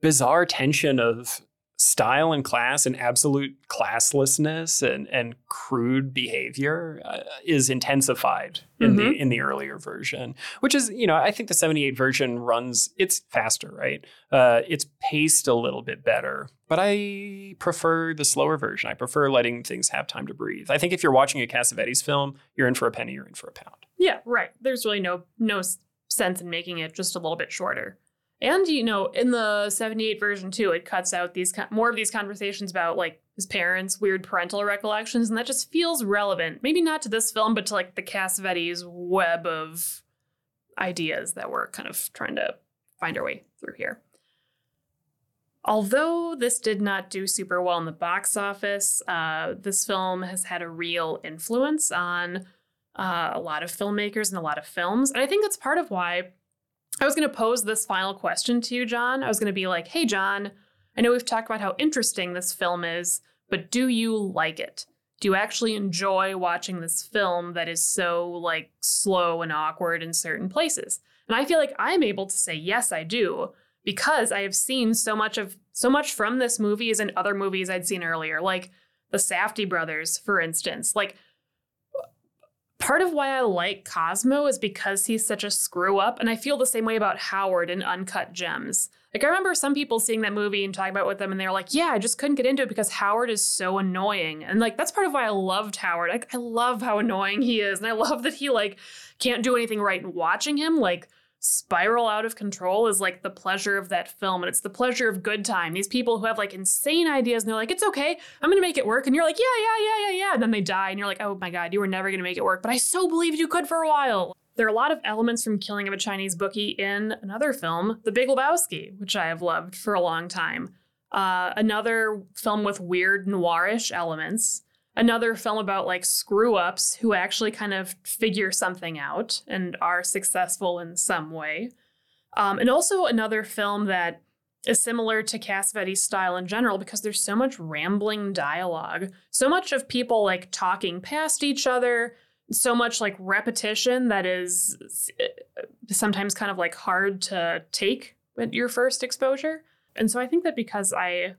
bizarre tension of style and class and absolute classlessness and and crude behavior uh, is intensified in the in the earlier version which is you know i think the 78 version runs it's faster right? Uh, it's paced a little bit better but i prefer the slower version. I prefer letting things have time to breathe. I think if you're watching a cassavetes film you're in for a penny you're in for a pound. Yeah, right. There's really no no sense in making it just a little bit shorter. And you know, in the 78 version too, it cuts out these more of these conversations about like his parents' weird parental recollections and that just feels relevant. Maybe not to this film, but to like the Cassavetes web of ideas that we're kind of trying to find our way through here. Although this did not do super well in the box office, uh, this film has had a real influence on uh, a lot of filmmakers and a lot of films. And I think that's part of why I was going to pose this final question to you, John. I was going to be like, hey, John, I know we've talked about how interesting this film is, but do you like it? Do you actually enjoy watching this film that is so like slow and awkward in certain places? And I feel like I'm able to say yes, I do, because I have seen so much of so much from this movie as in other movies I'd seen earlier, like the Safdie brothers, for instance. Like part of why I like Cosmo is because he's such a screw up. And I feel the same way about Howard in Uncut Gems. Like, I remember some people seeing that movie and talking about it with them, and they were like, yeah, I just couldn't get into it because Howard is so annoying. And like, that's part of why I loved Howard. Like, I love how annoying he is. And I love that he, like, can't do anything right. And watching him, like, spiral out of control is like the pleasure of that film and it's the pleasure of good time. These people who have like insane ideas and they're like, it's okay, I'm gonna make it work. And you're like, yeah, yeah, yeah, yeah, yeah. And then they die and you're like, oh my God, you were never gonna make it work. But I so believed you could for a while. There are a lot of elements from Killing of a Chinese Bookie in another film, The Big Lebowski, which I have loved for a long time. Uh, another film with weird noirish elements another film about like screw ups who actually kind of figure something out and are successful in some way. Um, and also another film that is similar to Cassavetes's style in general because there's so much rambling dialogue, so much of people like talking past each other, so much like repetition that is uh, sometimes kind of like hard to take at your first exposure. And so I think that because I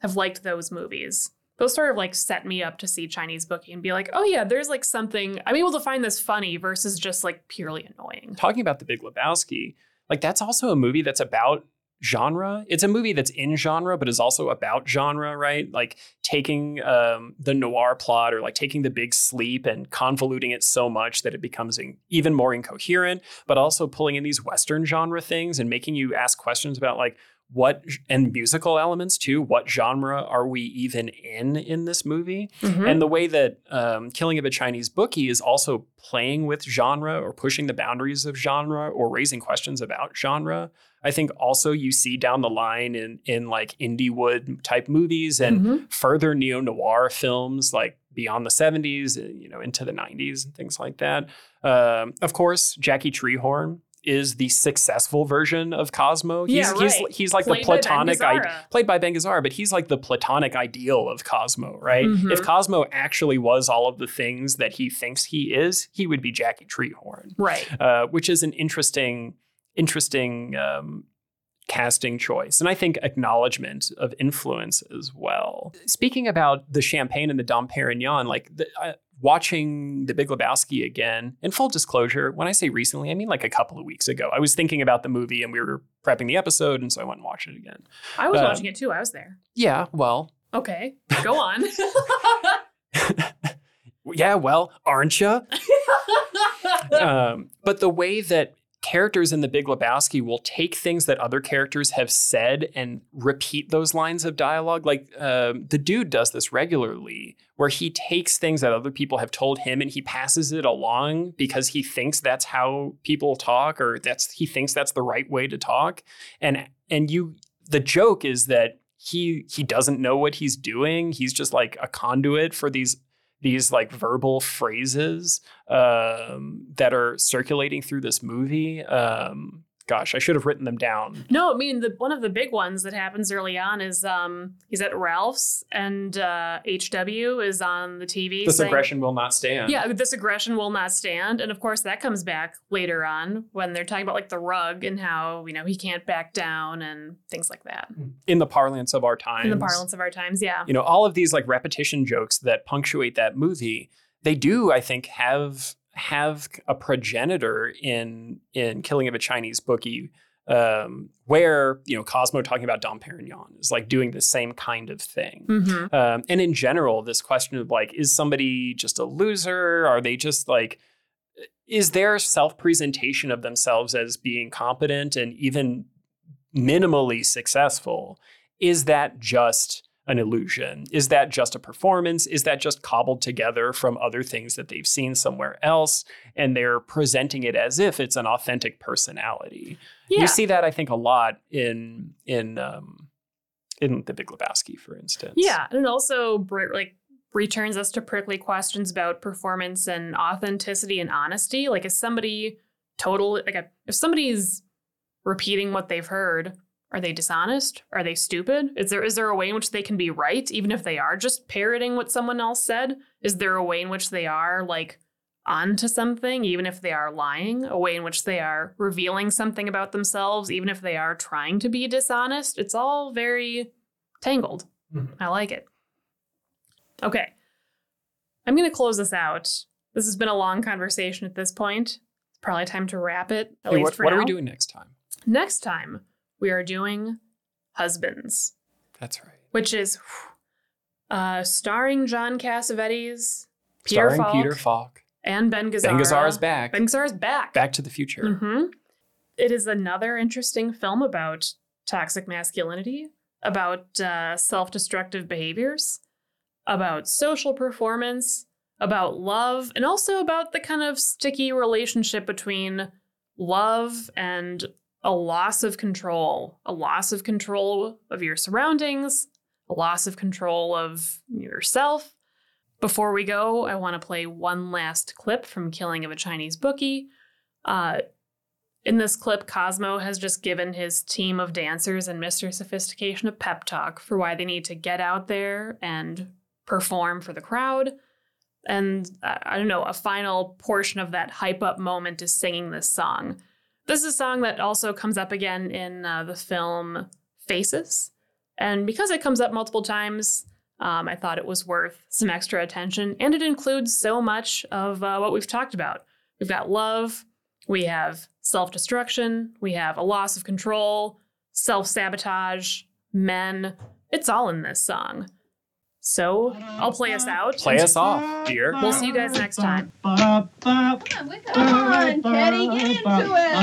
have liked those movies, those sort of like set me up to see Chinese Bookie and be like, oh yeah, there's like something I'm able to find this funny versus just like purely annoying. Talking about the Big Lebowski, like that's also a movie that's about genre. It's a movie that's in genre, but is also about genre, right? Like taking um, the noir plot or like taking the big sleep and convoluting it so much that it becomes in, even more incoherent, but also pulling in these Western genre things and making you ask questions about like, what and musical elements too what genre are we even in in this movie mm-hmm. and the way that um, killing of a chinese bookie is also playing with genre or pushing the boundaries of genre or raising questions about genre i think also you see down the line in in like Indiewood type movies and mm-hmm. further neo-noir films like beyond the 70s uh, you know into the 90s and things like that um, of course jackie treehorn is the successful version of Cosmo. He's yeah, right. he's, he's like played the platonic I- played by Ben Gazzara, but he's like the platonic ideal of Cosmo, right? Mm-hmm. If Cosmo actually was all of the things that he thinks he is, he would be Jackie Treehorn. Right. Uh, which is an interesting interesting um, casting choice and I think acknowledgement of influence as well. Speaking about the champagne and the Dom Perignon, like the, uh, watching The Big Lebowski again, and full disclosure, when I say recently, I mean like a couple of weeks ago. I was thinking about the movie and we were prepping the episode, and so I went and watched it again. I was um, watching it too. I was there. Yeah, well. Okay, go on. yeah, well, aren't you? um, but the way that characters in The Big Lebowski will take things that other characters have said and repeat those lines of dialogue. Like uh, the dude does this regularly, where he takes things that other people have told him and he passes it along because he thinks that's how people talk, or that's he thinks that's the right way to talk. And and you, the joke is that he he doesn't know what he's doing. He's just like a conduit for these these like verbal phrases um, that are circulating through this movie. Um, gosh, I should have written them down. No, I mean the one of the big ones that happens early on is um he's at Ralph's and uh HW is on the TV. This saying, aggression will not stand. Yeah, this aggression will not stand. And of course that comes back later on when they're talking about like the rug and how, you know, he can't back down and things like that. In the parlance of our times. In the parlance of our times, yeah. You know, all of these like repetition jokes that punctuate that movie, they do, I think, have have a progenitor in in Killing of a Chinese Bookie, um, where you know Cosmo talking about Dom Perignon is like doing the same kind of thing. Mm-hmm. Um, and in general, this question of like, is somebody just a loser? Are they just like is their self presentation of themselves as being competent and even minimally successful? Is that just an illusion? Is that just a performance? Is that just cobbled together from other things that they've seen somewhere else? And they're presenting it as if it's an authentic personality. Yeah. You see that, I think, a lot in in um, in The Big Lebowski, for instance. Yeah, and it also like returns us to prickly questions about performance and authenticity and honesty. Like, is somebody total like a, if somebody's repeating what they've heard are they dishonest? Are they stupid? Is there is there a way in which they can be right even if they are just parroting what someone else said? Is there a way in which they are like onto something even if they are lying? A way in which they are revealing something about themselves even if they are trying to be dishonest? It's all very tangled. Mm-hmm. I like it. Okay. I'm going to close this out. This has been a long conversation at this point. It's probably time to wrap it. At hey, least what, for what now. are we doing next time? Next time, we are doing Husbands. That's right. Which is uh, starring John Cassavetes, Peter starring Falk, Peter Falk, and Ben Gazzara. Ben Gazzara Gazzara's back. Ben Gazzara's back. Back to the Future. Mm-hmm. It is another interesting film about toxic masculinity, about uh, self destructive behaviors, about social performance, about love, and also about the kind of sticky relationship between love and a loss of control, a loss of control of your surroundings, a loss of control of yourself. Before we go, I want to play one last clip from Killing of a Chinese Bookie. Uh, in this clip, Cosmo has just given his team of dancers and Mr. Sophistication a pep talk for why they need to get out there and perform for the crowd. And uh, I don't know, a final portion of that hype up moment is singing this song. This is a song that also comes up again in uh, the film Faces. And because it comes up multiple times, um, I thought it was worth some extra attention. And it includes so much of uh, what we've talked about. We've got love, we have self destruction, we have a loss of control, self sabotage, men. It's all in this song. So I'll play us out. Play us off, dear. We'll see you guys next time. Come on, Teddy, get into it.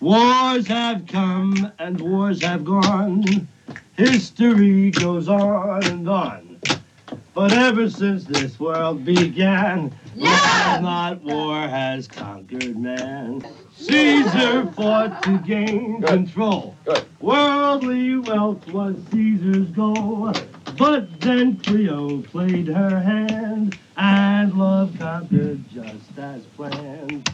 Wars have come and wars have gone. History goes on and on. But ever since this world began, love, not war, has conquered man. Caesar fought to gain control. Worldly wealth was Caesar's goal. But then Cleo played her hand, and love conquered just as planned.